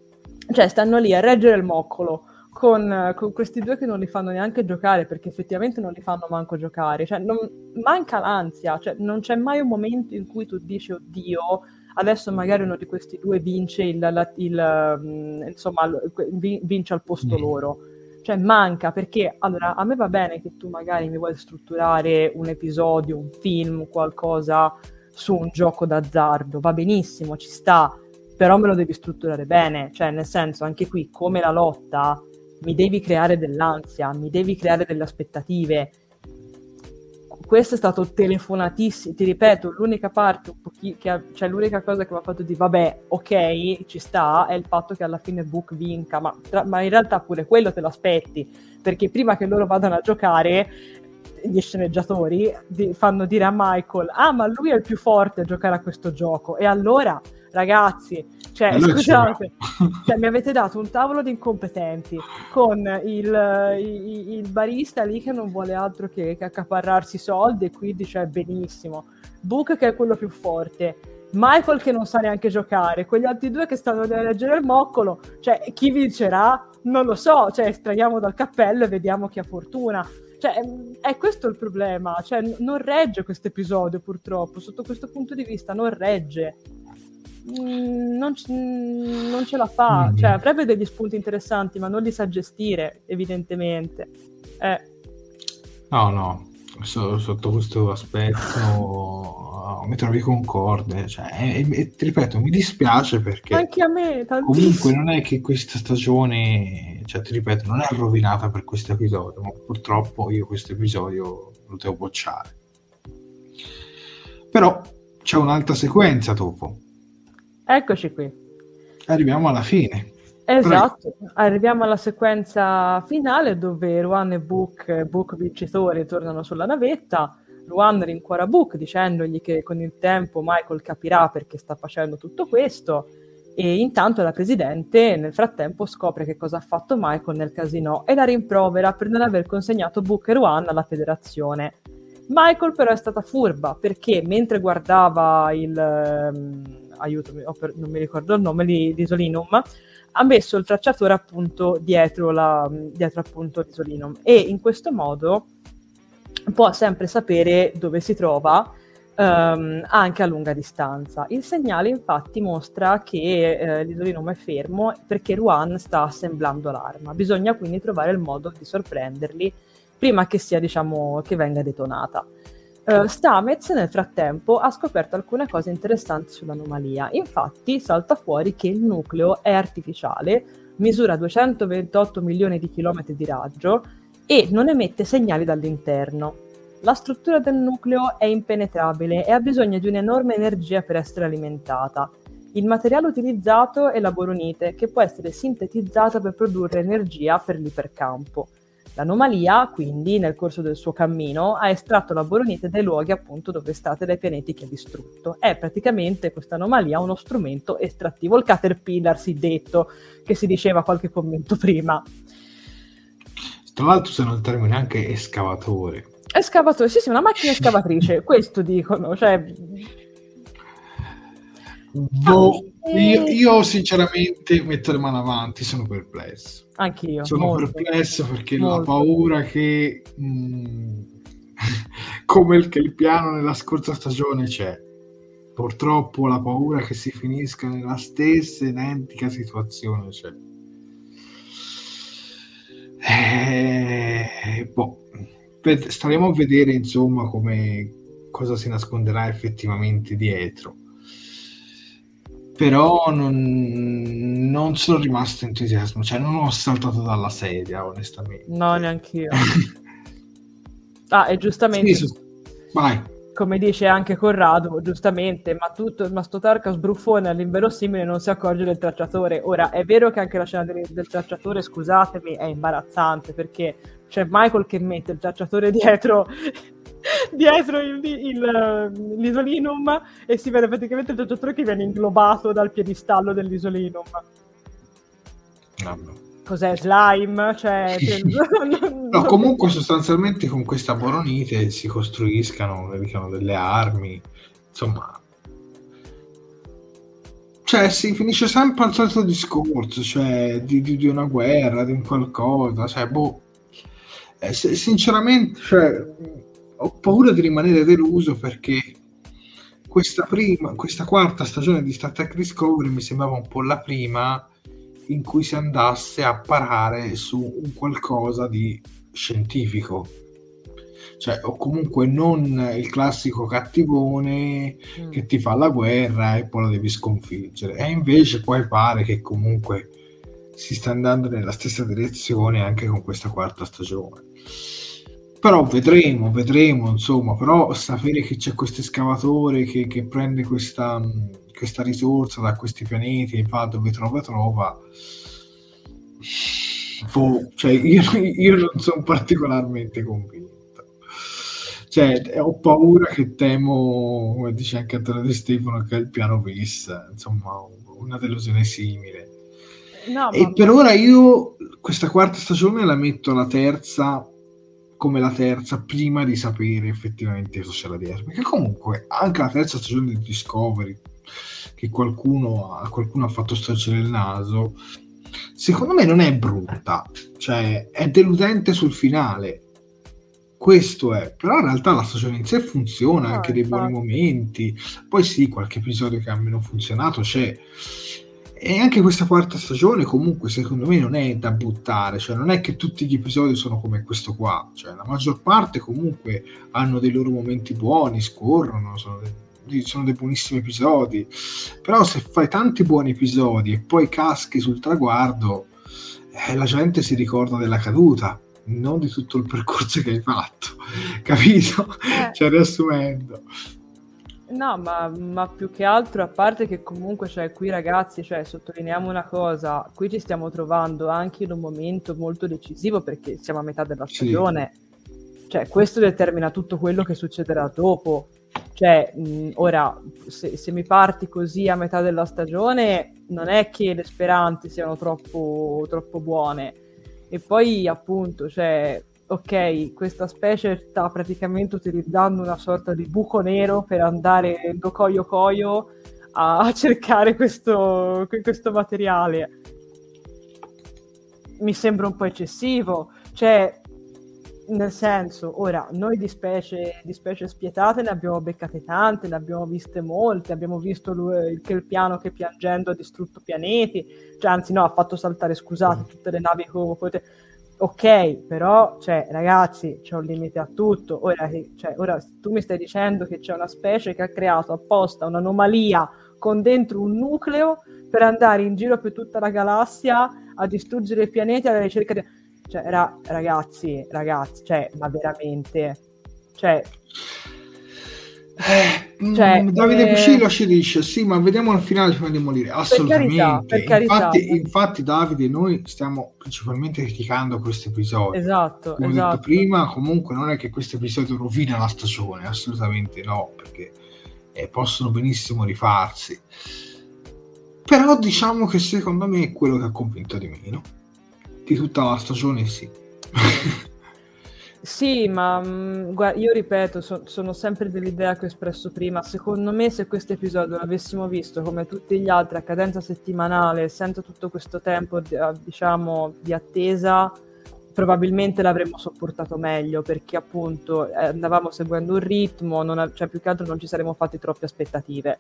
cioè stanno lì a reggere il moccolo con, con, questi due che non li fanno neanche giocare perché effettivamente non li fanno manco giocare, cioè non, manca l'ansia, cioè non c'è mai un momento in cui tu dici oddio adesso magari uno di questi due vince il, la, il um, insomma vince al posto mm. loro cioè manca perché allora a me va bene che tu magari mi vuoi strutturare un episodio, un film, qualcosa su un gioco d'azzardo, va benissimo, ci sta, però me lo devi strutturare bene, cioè nel senso anche qui come la lotta mi devi creare dell'ansia, mi devi creare delle aspettative. Questo è stato telefonatissimo, ti ripeto, l'unica parte, ha, cioè l'unica cosa che mi ha fatto dire vabbè, ok, ci sta, è il fatto che alla fine Book vinca, ma, tra, ma in realtà pure quello te lo aspetti, perché prima che loro vadano a giocare gli sceneggiatori fanno dire a Michael ah ma lui è il più forte a giocare a questo gioco e allora ragazzi, cioè, scusate, cioè, mi avete dato un tavolo di incompetenti con il, il, il, barista lì che non vuole altro che, che accaparrarsi soldi e quindi cioè benissimo. Book che è quello più forte. Michael che non sa neanche giocare, quegli altri due che stanno a leggere il moccolo, cioè chi vincerà? Non lo so, cioè estraiamo dal cappello e vediamo chi ha fortuna. Cioè, è questo il problema, cioè, non regge questo episodio purtroppo, sotto questo punto di vista non regge. Mm, non, non, ce la fa, mm-hmm. cioè avrebbe degli spunti interessanti, ma non li sa gestire, evidentemente. Eh. No, no, so, sotto questo aspetto mi trovi concorde. Cioè, e, e, ti ripeto, mi dispiace perché anche a me comunque non è che questa stagione, cioè, ti ripeto, non è rovinata per questo episodio, ma purtroppo io questo episodio lo devo bocciare. Però c'è un'altra sequenza dopo Eccoci qui. Arriviamo alla fine. Esatto, Prego. arriviamo alla sequenza finale dove Ruan e Book, Book vincitori, tornano sulla navetta. Ruan rincuora Book dicendogli che con il tempo Michael capirà perché sta facendo tutto questo e intanto la presidente nel frattempo scopre che cosa ha fatto Michael nel casino e la rimprovera per non aver consegnato Book e Ruan alla federazione. Michael però è stata furba perché mentre guardava il... Um, per, non mi ricordo il nome di, di Solinum, ha messo il tracciatore appunto dietro, la, dietro appunto di Solinum e in questo modo può sempre sapere dove si trova Um, anche a lunga distanza. Il segnale infatti mostra che eh, l'isolinum è fermo perché Ruan sta assemblando l'arma. Bisogna quindi trovare il modo di sorprenderli prima che sia, diciamo, che venga detonata. Uh, Stamez nel frattempo ha scoperto alcune cose interessanti sull'anomalia. Infatti salta fuori che il nucleo è artificiale, misura 228 milioni di chilometri di raggio e non emette segnali dall'interno. La struttura del nucleo è impenetrabile e ha bisogno di un'enorme energia per essere alimentata. Il materiale utilizzato è la boronite, che può essere sintetizzata per produrre energia per l'ipercampo. L'anomalia, quindi, nel corso del suo cammino, ha estratto la boronite dai luoghi appunto dove state dai pianeti che ha distrutto. È praticamente questa anomalia uno strumento estrattivo, il Caterpillar si detto, che si diceva qualche commento prima. Tra l'altro se non il termine anche escavatore. Escavatore, sì sì, una macchina escavatrice, questo dicono, cioè... Boh, io, io, sinceramente metto le mani avanti, sono perplesso. Anch'io. Sono molto. perplesso perché molto. la paura che, mh, mm, come il, che il piano nella scorsa stagione c'è, purtroppo la paura che si finisca nella stessa identica situazione c'è. Eh, boh, staremo a vedere insomma come cosa si nasconderà effettivamente dietro però non, non sono rimasto entusiasmo, cioè non ho saltato dalla sedia, onestamente. No, neanche io. ah, e giustamente... Sì, vai. Come dice anche Corrado, giustamente, ma tutto ma sto Tarka sbruffone all'inverosimile non si accorge del tracciatore. Ora, è vero che anche la scena del, del tracciatore, scusatemi, è imbarazzante perché c'è Michael che mette il tracciatore dietro dietro il, il, l'isolinum e si vede praticamente il giocatore che viene inglobato dal piedistallo dell'isolinum. No. Cos'è slime? Cioè, no, comunque sostanzialmente con questa boronite si costruiscano diciamo, delle armi, insomma, cioè si finisce sempre al solito discorso, cioè di, di, di una guerra, di un qualcosa, cioè boh, eh, sinceramente, cioè, ho paura di rimanere deluso perché questa, prima, questa quarta stagione di Star Trek Discovery mi sembrava un po' la prima in cui si andasse a parare su un qualcosa di scientifico. Cioè, o comunque non il classico cattivone mm. che ti fa la guerra e poi lo devi sconfiggere. E invece poi pare che comunque si sta andando nella stessa direzione anche con questa quarta stagione però vedremo, vedremo, insomma, però sapere che c'è questo escavatore che, che prende questa, questa, risorsa da questi pianeti e va dove trova, trova. Boh, cioè, io, io non sono particolarmente convinto. Cioè, ho paura che temo, come dice anche Antonio De Stefano, che è il piano bis, insomma, una delusione simile. No, e per ora io questa quarta stagione la metto alla terza come la terza prima di sapere effettivamente cosa c'era dietro. Perché comunque anche la terza stagione di Discovery, che qualcuno, a qualcuno ha fatto storcere il naso, secondo me non è brutta, cioè è deludente sul finale. Questo è, però in realtà la stagione in sé funziona, ah, anche dei buoni momenti. Poi sì, qualche episodio che ha meno funzionato c'è e anche questa quarta stagione comunque secondo me non è da buttare, cioè non è che tutti gli episodi sono come questo qua, cioè la maggior parte comunque hanno dei loro momenti buoni, scorrono, sono dei, sono dei buonissimi episodi, però se fai tanti buoni episodi e poi caschi sul traguardo, eh, la gente si ricorda della caduta, non di tutto il percorso che hai fatto, capito? Eh. Cioè riassumendo. No, ma, ma, più che altro, a parte che comunque, cioè, qui ragazzi, cioè, sottolineiamo una cosa, qui ci stiamo trovando anche in un momento molto decisivo perché siamo a metà della stagione, sì. cioè, questo determina tutto quello che succederà dopo. Cioè, mh, ora, se, se, mi parti così a metà della stagione, non è che le speranze siano troppo, troppo buone. E poi, appunto, cioè, ok, questa specie sta praticamente utilizzando una sorta di buco nero per andare do coio coio a cercare questo, questo materiale. Mi sembra un po' eccessivo, cioè, nel senso, ora, noi di specie, di specie spietate ne abbiamo beccate tante, ne abbiamo viste molte, abbiamo visto lui, il Kelpiano che piangendo ha distrutto pianeti, cioè, anzi no, ha fatto saltare, scusate, tutte le navi come potete ok, però, cioè, ragazzi, c'è un limite a tutto. Ora, cioè, ora, tu mi stai dicendo che c'è una specie che ha creato apposta un'anomalia con dentro un nucleo per andare in giro per tutta la galassia a distruggere i pianeti alla ricerca di... Cioè, ra- ragazzi, ragazzi, cioè, ma veramente... Cioè, eh, cioè, mm, Davide eh... Ci dice sì ma vediamo al finale prima di morire assolutamente. carità, per infatti, carità. infatti, Davide noi stiamo principalmente criticando questo episodio. Esatto, come esatto. ho detto prima comunque non è che questo episodio rovina la stagione assolutamente no perché eh, possono benissimo rifarsi. Però diciamo che secondo me è quello che ha convinto di meno. Di tutta la stagione sì Sì, ma mh, guarda, io ripeto, so- sono sempre dell'idea che ho espresso prima. Secondo me, se questo episodio l'avessimo visto come tutti gli altri a cadenza settimanale, senza tutto questo tempo, diciamo, di attesa, probabilmente l'avremmo sopportato meglio perché appunto eh, andavamo seguendo un ritmo, a- cioè più che altro non ci saremmo fatti troppe aspettative.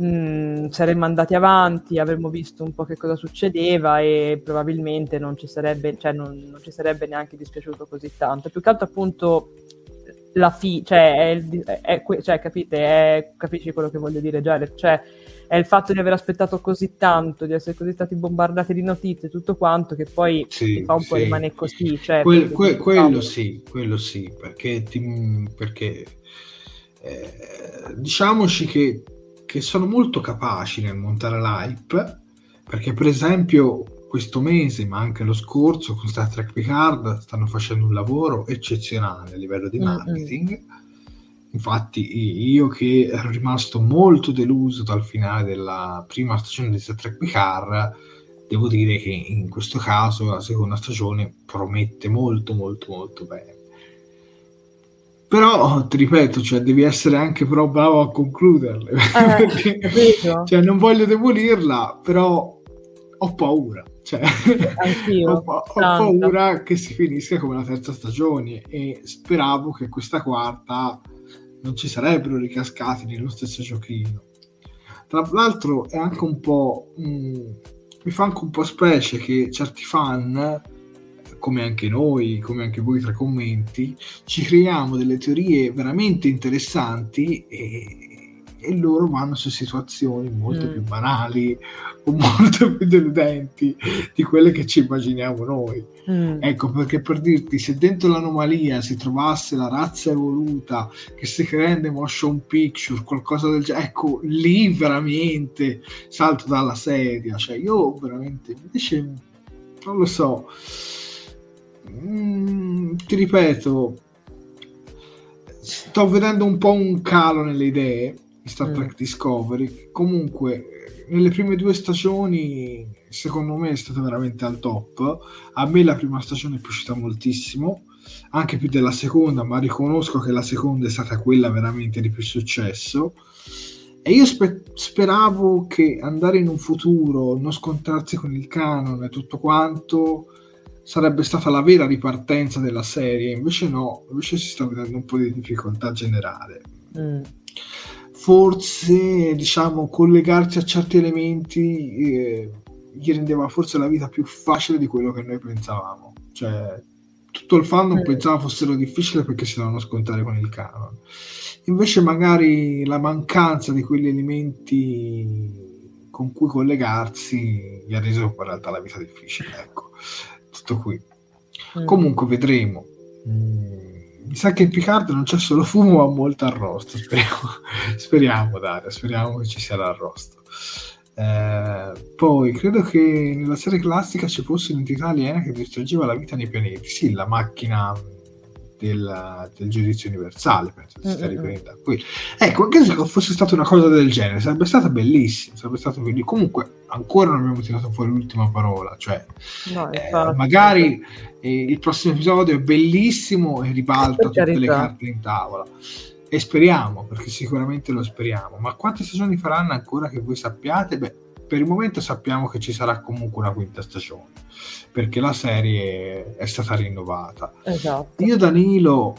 Mm, saremmo andati avanti, avremmo visto un po' che cosa succedeva e probabilmente non ci sarebbe, cioè non, non ci sarebbe neanche dispiaciuto così tanto. Più che altro appunto la fi, cioè, è è- è que- cioè, capite, è- capisci quello che voglio dire, Jared? Cioè, è il fatto di aver aspettato così tanto, di essere così stati bombardati di notizie e tutto quanto, che poi Sì, ti fa un po' sì. rimanere così. Cioè, perché- que- quello sì, quello sì, perché, ti- perché eh, diciamoci che, che sono molto capaci nel montare l'hype, perché per esempio questo mese, ma anche lo scorso, con Star Trek Picard stanno facendo un lavoro eccezionale a livello di marketing. Infatti, i- io che ero rimasto molto deluso dal finale della prima stagione di Star Trek Picard, devo dire che in questo caso la seconda stagione promette molto, molto, molto bene. Però, ti ripeto, cioè, devi essere anche però bravo a concluderle. Eh, Perché- cioè, non voglio demolirla, però ho paura. Cioè, ho, ho paura che si finisca come la terza stagione e speravo che questa quarta non ci sarebbero ricascati nello stesso giochino. Tra l'altro è anche un po'... mh, mi fa anche un po' specie che certi fan, come anche noi, come anche voi tra commenti, ci creiamo delle teorie veramente interessanti e, e loro vanno su situazioni molto Mm. più banali o molto più deludenti di quelle che ci immaginiamo noi. Mm. Ecco, perché per dirti, se dentro l'anomalia si trovasse la razza evoluta che si rende motion picture, qualcosa del genere, ecco, lì veramente salto dalla sedia. Cioè, io veramente, invece, non lo so, Mm, ti ripeto, sto vedendo un po' un calo nelle idee di Star Mm. Trek Discovery. Comunque, nelle prime due stagioni, secondo me è stata veramente al top. A me la prima stagione è piaciuta moltissimo, anche più della seconda, ma riconosco che la seconda è stata quella veramente di più successo. E io spe- speravo che andare in un futuro, non scontrarsi con il canon e tutto quanto, sarebbe stata la vera ripartenza della serie. Invece no, invece si sta vedendo un po' di difficoltà generale. Mm. Forse, diciamo, collegarsi a certi elementi eh, gli rendeva forse la vita più facile di quello che noi pensavamo. Cioè, tutto il fandom Mm. pensava fossero difficili perché si dovevano scontare con il canon. Invece, magari la mancanza di quegli elementi con cui collegarsi gli ha reso in realtà la vita difficile. Ecco, tutto qui. Mm. Comunque vedremo. Mm, Mi sa che in Picard non c'è solo fumo, ma molto arrosto. Speriamo, speriamo Daria, speriamo che ci sia l'arrosto. Eh, poi credo che nella serie classica ci fosse un'entità aliena che distruggeva la vita nei pianeti. Sì, la macchina del, del giudizio universale, penso si stia a qui. Ecco, anche se fosse stata una cosa del genere, sarebbe stata bellissima. Sarebbe stato belli- Comunque, ancora non abbiamo tirato fuori l'ultima parola. Cioè, No, eh, magari eh, il prossimo episodio è bellissimo e ribalta tutte le carte in tavola. E speriamo, perché sicuramente lo speriamo. Ma quante stagioni faranno ancora che voi sappiate? Beh, per il momento sappiamo che ci sarà comunque una quinta stagione, perché la serie è stata rinnovata. Esatto. Io Danilo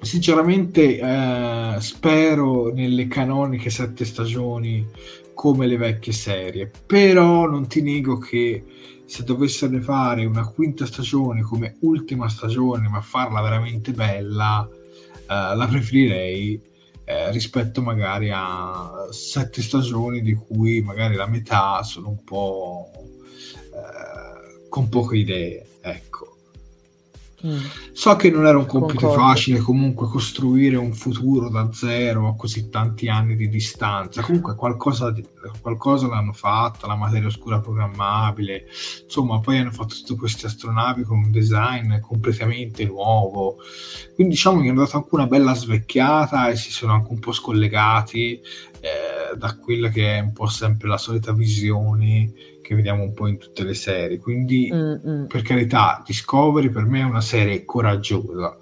sinceramente eh, spero nelle canoniche sette stagioni come le vecchie serie però non ti nego che se dovessero fare una quinta stagione come ultima stagione ma farla veramente bella eh, la preferirei eh, rispetto magari a sette stagioni di cui magari la metà sono un po' eh, con poche idee ecco Mm. So che non era un compito Concordo. facile comunque costruire un futuro da zero a così tanti anni di distanza. Comunque qualcosa, qualcosa l'hanno fatta, la materia oscura programmabile, insomma poi hanno fatto tutte queste astronavi con un design completamente nuovo. Quindi diciamo che hanno dato anche una bella svecchiata e si sono anche un po' scollegati eh, da quella che è un po' sempre la solita visione che vediamo un po' in tutte le serie. Quindi, Mm-mm. per carità, Discovery per me è una serie coraggiosa,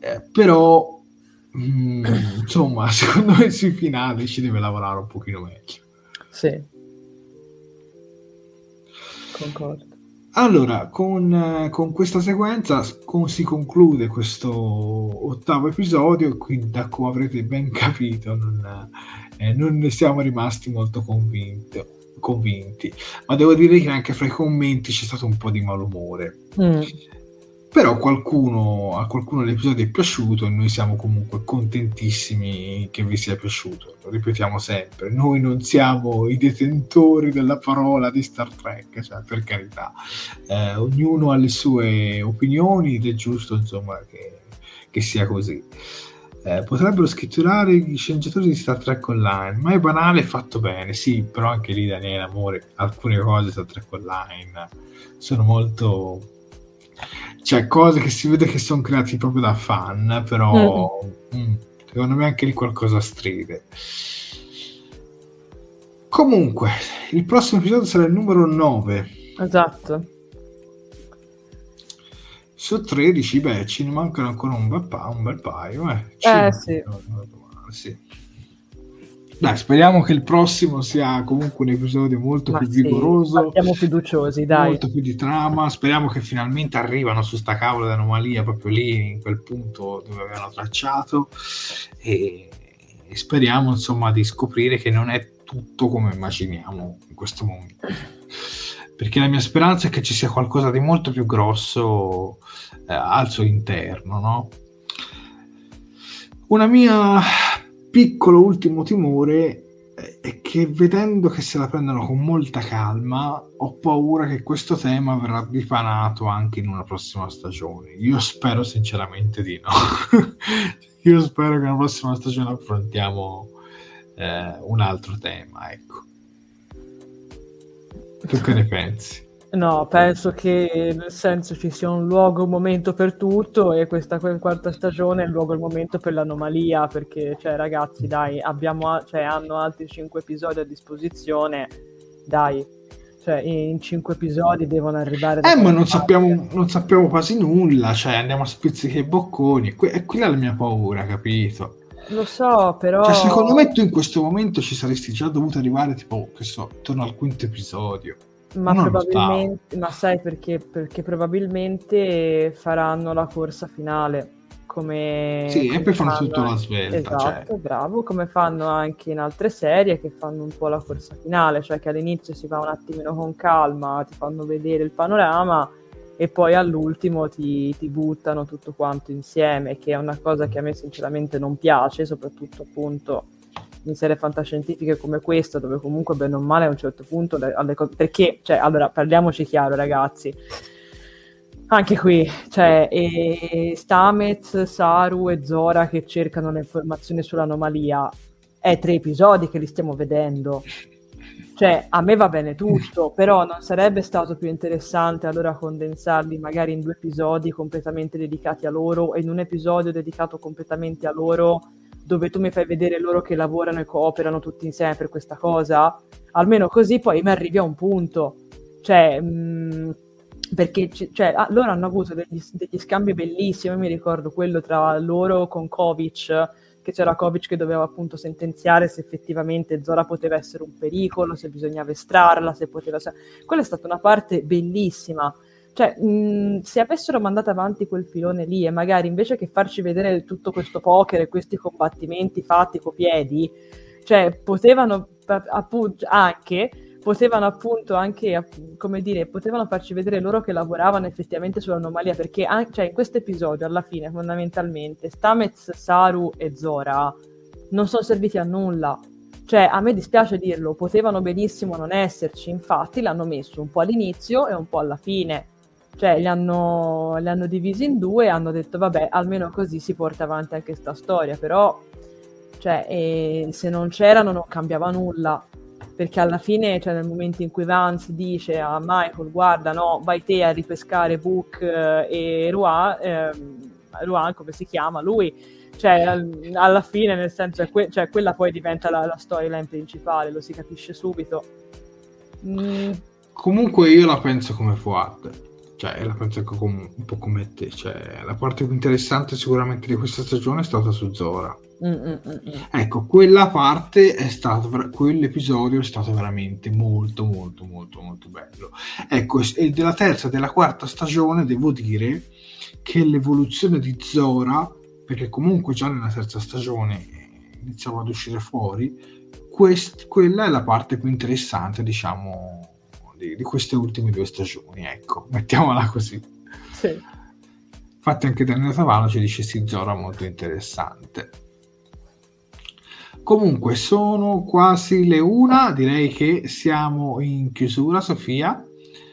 eh, però mm, insomma, secondo me sui finali ci deve lavorare un pochino meglio. Sì, concordo. Allora, con, con questa sequenza con, si conclude questo ottavo episodio, quindi da come avrete ben capito non, eh, non ne siamo rimasti molto convinti, convinti, ma devo dire che anche fra i commenti c'è stato un po' di malumore. Mm però qualcuno, a qualcuno l'episodio è piaciuto e noi siamo comunque contentissimi che vi sia piaciuto. Lo ripetiamo sempre, noi non siamo i detentori della parola di Star Trek, cioè per carità, eh, ognuno ha le sue opinioni ed è giusto insomma che, che sia così. Eh, potrebbero scritturare gli sceneggiatori di Star Trek Online, ma è banale e fatto bene, sì, però anche lì Daniele, amore, alcune cose di Star Trek Online sono molto cioè cose che si vede che sono creati proprio da fan, però mm. Mm, secondo me anche lì qualcosa stride. Comunque, il prossimo episodio sarà il numero 9. Esatto. Su 13, beh, ci ne mancano ancora un bel, pa- un bel paio. Eh, eh sì. sì. Dai, speriamo che il prossimo sia comunque un episodio molto Ma più sì, vigoroso. Siamo fiduciosi, dai. Molto più di trama. Speriamo che finalmente arrivano su sta cavola di anomalia proprio lì, in quel punto dove avevano tracciato. E, e speriamo, insomma, di scoprire che non è tutto come immaginiamo in questo momento. Perché la mia speranza è che ci sia qualcosa di molto più grosso eh, al suo interno, no? Una mia piccolo ultimo timore è che vedendo che se la prendono con molta calma, ho paura che questo tema verrà dipanato anche in una prossima stagione. Io spero sinceramente di no. Io spero che nella prossima stagione affrontiamo eh, un altro tema, ecco. Tu che ne pensi? No, penso che nel senso ci sia un luogo, un momento per tutto e questa quarta stagione è il luogo, il momento per l'anomalia perché, cioè, ragazzi, dai, abbiamo, cioè, hanno altri cinque episodi a disposizione, dai, cioè, in cinque episodi devono arrivare... Eh, ma non sappiamo, non sappiamo, quasi nulla, cioè, andiamo a spizziche i bocconi, que- e quella è la mia paura, capito? Lo so, però... Cioè, secondo me tu in questo momento ci saresti già dovuto arrivare, tipo, che so, intorno al quinto episodio. Ma probabilmente, ma sai perché? Perché probabilmente faranno la corsa finale. Come, sì, come e poi fanno tutto la svelta. Esatto, cioè. bravo, come fanno anche in altre serie che fanno un po' la corsa finale, cioè che all'inizio si va un attimino con calma, ti fanno vedere il panorama e poi all'ultimo ti, ti buttano tutto quanto insieme, che è una cosa che a me sinceramente non piace, soprattutto appunto in serie fantascientifiche come questa, dove comunque bene o male a un certo punto le, alle cose... Perché, cioè, allora, parliamoci chiaro ragazzi, anche qui, cioè, e Stamez, Saru e Zora che cercano le informazioni sull'anomalia, è tre episodi che li stiamo vedendo. Cioè, a me va bene tutto, però non sarebbe stato più interessante allora condensarli magari in due episodi completamente dedicati a loro e in un episodio dedicato completamente a loro dove tu mi fai vedere loro che lavorano e cooperano tutti insieme per questa cosa, almeno così poi mi arrivi a un punto. Cioè, mh, mm, perché cioè, ah, loro hanno avuto degli, degli, scambi bellissimi, mi ricordo quello tra loro con Kovic, che c'era Kovic che doveva appunto sentenziare se effettivamente Zora poteva essere un pericolo, se bisognava estrarla, se poteva... Quella è stata una parte bellissima, cioè, mh, se avessero mandato avanti quel filone lì e magari invece che farci vedere tutto questo poker e questi combattimenti fatti con piedi, cioè potevano appunto anche potevano appunto anche, come dire, potevano farci vedere loro che lavoravano effettivamente sull'anomalia, perché an- cioè, in questo episodio, alla fine, fondamentalmente, Stamez, Saru e Zora non sono serviti a nulla. Cioè, a me dispiace dirlo, potevano benissimo non esserci, infatti l'hanno messo un po' all'inizio e un po' alla fine cioè li hanno, li hanno divisi in due e hanno detto vabbè almeno così si porta avanti anche questa storia però cioè, eh, se non c'erano non cambiava nulla perché alla fine cioè, nel momento in cui Vance dice a Michael guarda no vai te a ripescare Book eh, e Ruan eh, Ruan come si chiama? Lui cioè alla fine nel senso que- cioè, quella poi diventa la, la storyline principale lo si capisce subito. Mm, Comunque io la penso come Fuad. Cioè la penso com- un po' come te, cioè, la parte più interessante sicuramente di questa stagione è stata su Zora. Mm-mm-mm. Ecco, quella parte è stato, quell'episodio è stato veramente molto, molto, molto, molto bello. Ecco, e della terza e della quarta stagione devo dire che l'evoluzione di Zora, perché comunque già nella terza stagione iniziava ad uscire fuori, quest- quella è la parte più interessante, diciamo, di, di, queste ultime due stagioni, ecco, mettiamola così. Sì. Infatti anche Daniele Tavallo ci dice sì, Zora molto interessante. Comunque sono quasi le una, direi che siamo in chiusura, Sofia.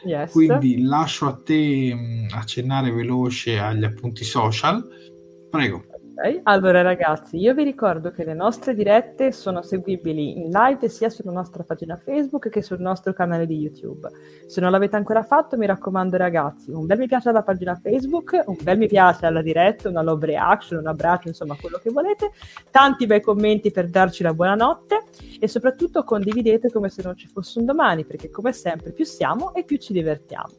Yes. Quindi lascio a te mh, accennare veloce agli appunti social. Prego. Allora ragazzi, io vi ricordo che le nostre dirette sono seguibili in live sia sulla nostra pagina Facebook che sul nostro canale di YouTube. Se non l'avete ancora fatto, mi raccomando ragazzi, un bel mi piace alla pagina Facebook, un bel mi piace alla diretta, una love reaction, un abbraccio, insomma quello che volete, tanti bei commenti per darci la buonanotte e soprattutto condividete come se non ci fosse un domani, perché come sempre più siamo e più ci divertiamo.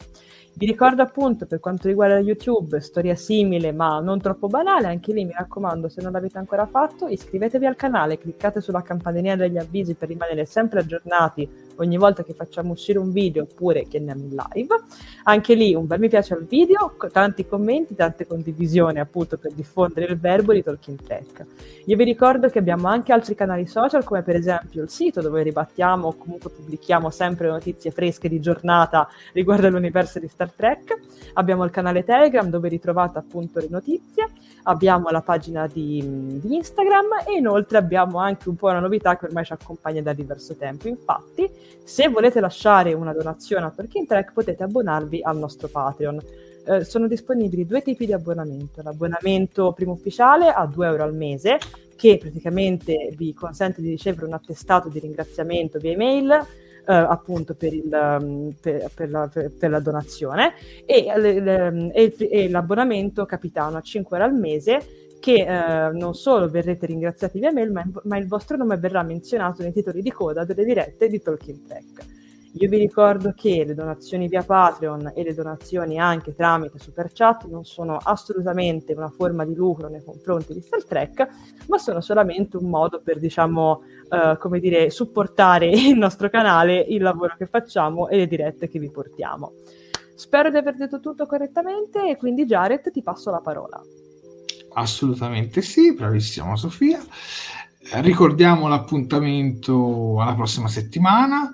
Vi ricordo appunto per quanto riguarda YouTube, storia simile ma non troppo banale, anche lì mi raccomando se non l'avete ancora fatto iscrivetevi al canale, cliccate sulla campanellina degli avvisi per rimanere sempre aggiornati ogni volta che facciamo uscire un video oppure che andiamo in live. Anche lì un bel mi piace al video, tanti commenti, tante condivisioni appunto per diffondere il verbo di Talking Track. Io vi ricordo che abbiamo anche altri canali social come per esempio il sito dove ribattiamo o comunque pubblichiamo sempre notizie fresche di giornata riguardo all'universo di Star Trek. Abbiamo il canale Telegram dove ritrovate appunto le notizie, abbiamo la pagina di, di Instagram e inoltre abbiamo anche un po' una novità che ormai ci accompagna da diverso tempo. Infatti se volete lasciare una donazione a Talking Track potete abbonarvi al nostro Patreon. Eh, sono disponibili due tipi di abbonamento. L'abbonamento primo ufficiale a 2 euro al mese, che praticamente vi consente di ricevere un attestato di ringraziamento via email eh, appunto per, il, mm, per, per, la, per, la, donazione e, e, e, l'abbonamento capitano a 5 euro al mese che eh, non solo verrete ringraziati via mail, ma, ma, il vostro nome verrà menzionato nei titoli di coda delle dirette di Talking Tech. Io vi ricordo che le donazioni via Patreon e le donazioni anche tramite Super Chat non sono assolutamente una forma di lucro nei confronti di Star Trek, ma sono solamente un modo per, diciamo, uh, come dire, supportare il nostro canale, il lavoro che facciamo e le dirette che vi portiamo. Spero di aver detto tutto correttamente e quindi Jared ti passo la parola. Assolutamente sì, bravissima Sofia. Ricordiamo l'appuntamento alla prossima settimana,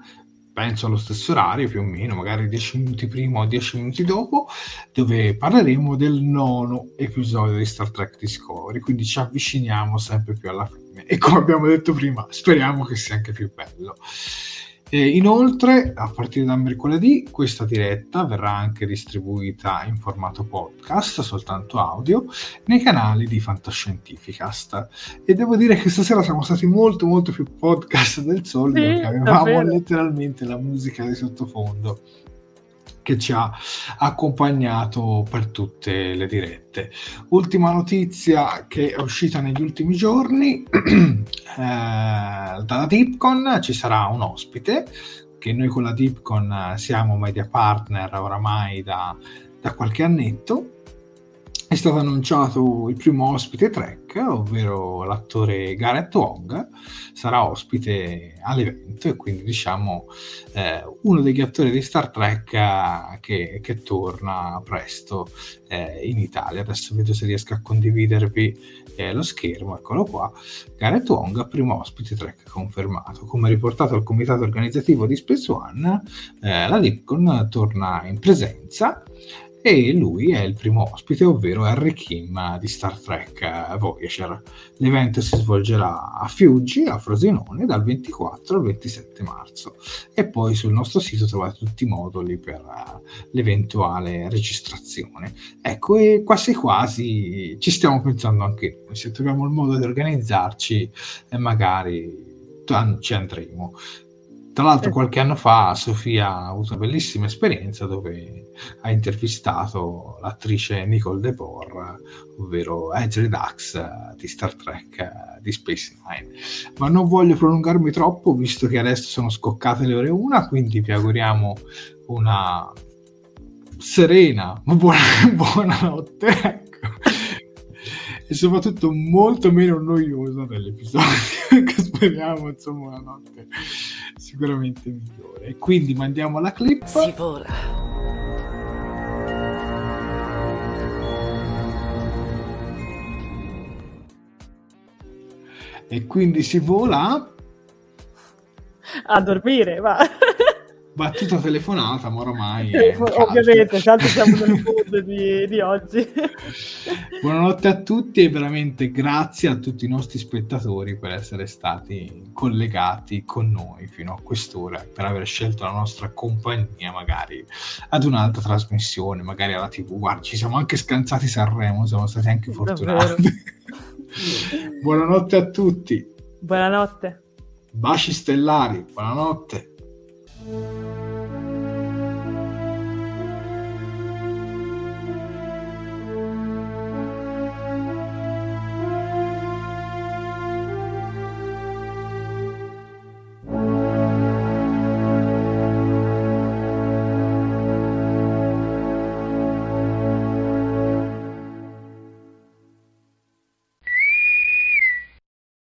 penso allo stesso orario più o meno, magari 10 minuti prima o 10 minuti dopo, dove parleremo del nono episodio di Star Trek Discovery, quindi ci avviciniamo sempre più alla fine e come abbiamo detto prima speriamo che sia anche più bello. E inoltre, a partire da mercoledì, questa diretta verrà anche distribuita in formato podcast, soltanto audio, nei canali di Fantascientificast. E devo dire che stasera siamo stati molto molto più podcast del solito, sì, perché avevamo davvero. letteralmente la musica di sottofondo che ci ha accompagnato per tutte le dirette. Ultima notizia che è uscita negli ultimi giorni, eh, dalla Deepcon ci sarà un ospite, che noi con la Deepcon siamo media partner oramai da, da qualche annetto, è stato annunciato il primo ospite Trek, ovvero l'attore Gareth Wong, sarà ospite all'evento e quindi diciamo eh, uno degli attori di Star Trek eh, che, che, torna presto eh, in Italia. Adesso vedo se riesco a condividervi eh, lo schermo, eccolo qua. Gareth Wong, primo ospite Trek confermato. Come riportato al comitato organizzativo di Space One, eh, la Lipcon torna in presenza e lui è il primo ospite, ovvero Harry Kim di Star Trek Voyager. L'evento si svolgerà a Fiuggi, a Frosinone, dal 24 al 27 marzo e poi sul nostro sito trovate tutti i moduli per uh, l'eventuale registrazione. Ecco, e quasi quasi ci stiamo pensando anche noi, se troviamo il modo di organizzarci magari ci andremo. Tra l'altro qualche anno fa Sofia ha avuto una bellissima esperienza dove ha intervistato l'attrice Nicole DeBoer, ovvero Edge Redux di Star Trek di Space Nine. Ma non voglio prolungarmi troppo visto che adesso sono scoccate le ore una, quindi vi auguriamo una serena, buona, buonanotte. Ecco e soprattutto molto meno noiosa dell'episodio che speriamo insomma una notte sicuramente migliore. E quindi mandiamo la clip. Si vola. E quindi si vola a dormire va battuta telefonata, ma ormai... Eh, ovviamente, tanto siamo nel mood di, di, oggi. Buonanotte a tutti e veramente grazie a tutti i nostri spettatori per essere stati collegati con noi fino a quest'ora, per aver scelto la nostra compagnia magari ad un'altra trasmissione, magari alla tv. Guarda, ci siamo anche scansati Sanremo, siamo stati anche fortunati. Buonanotte a tutti. Buonanotte. Baci stellari, buonanotte.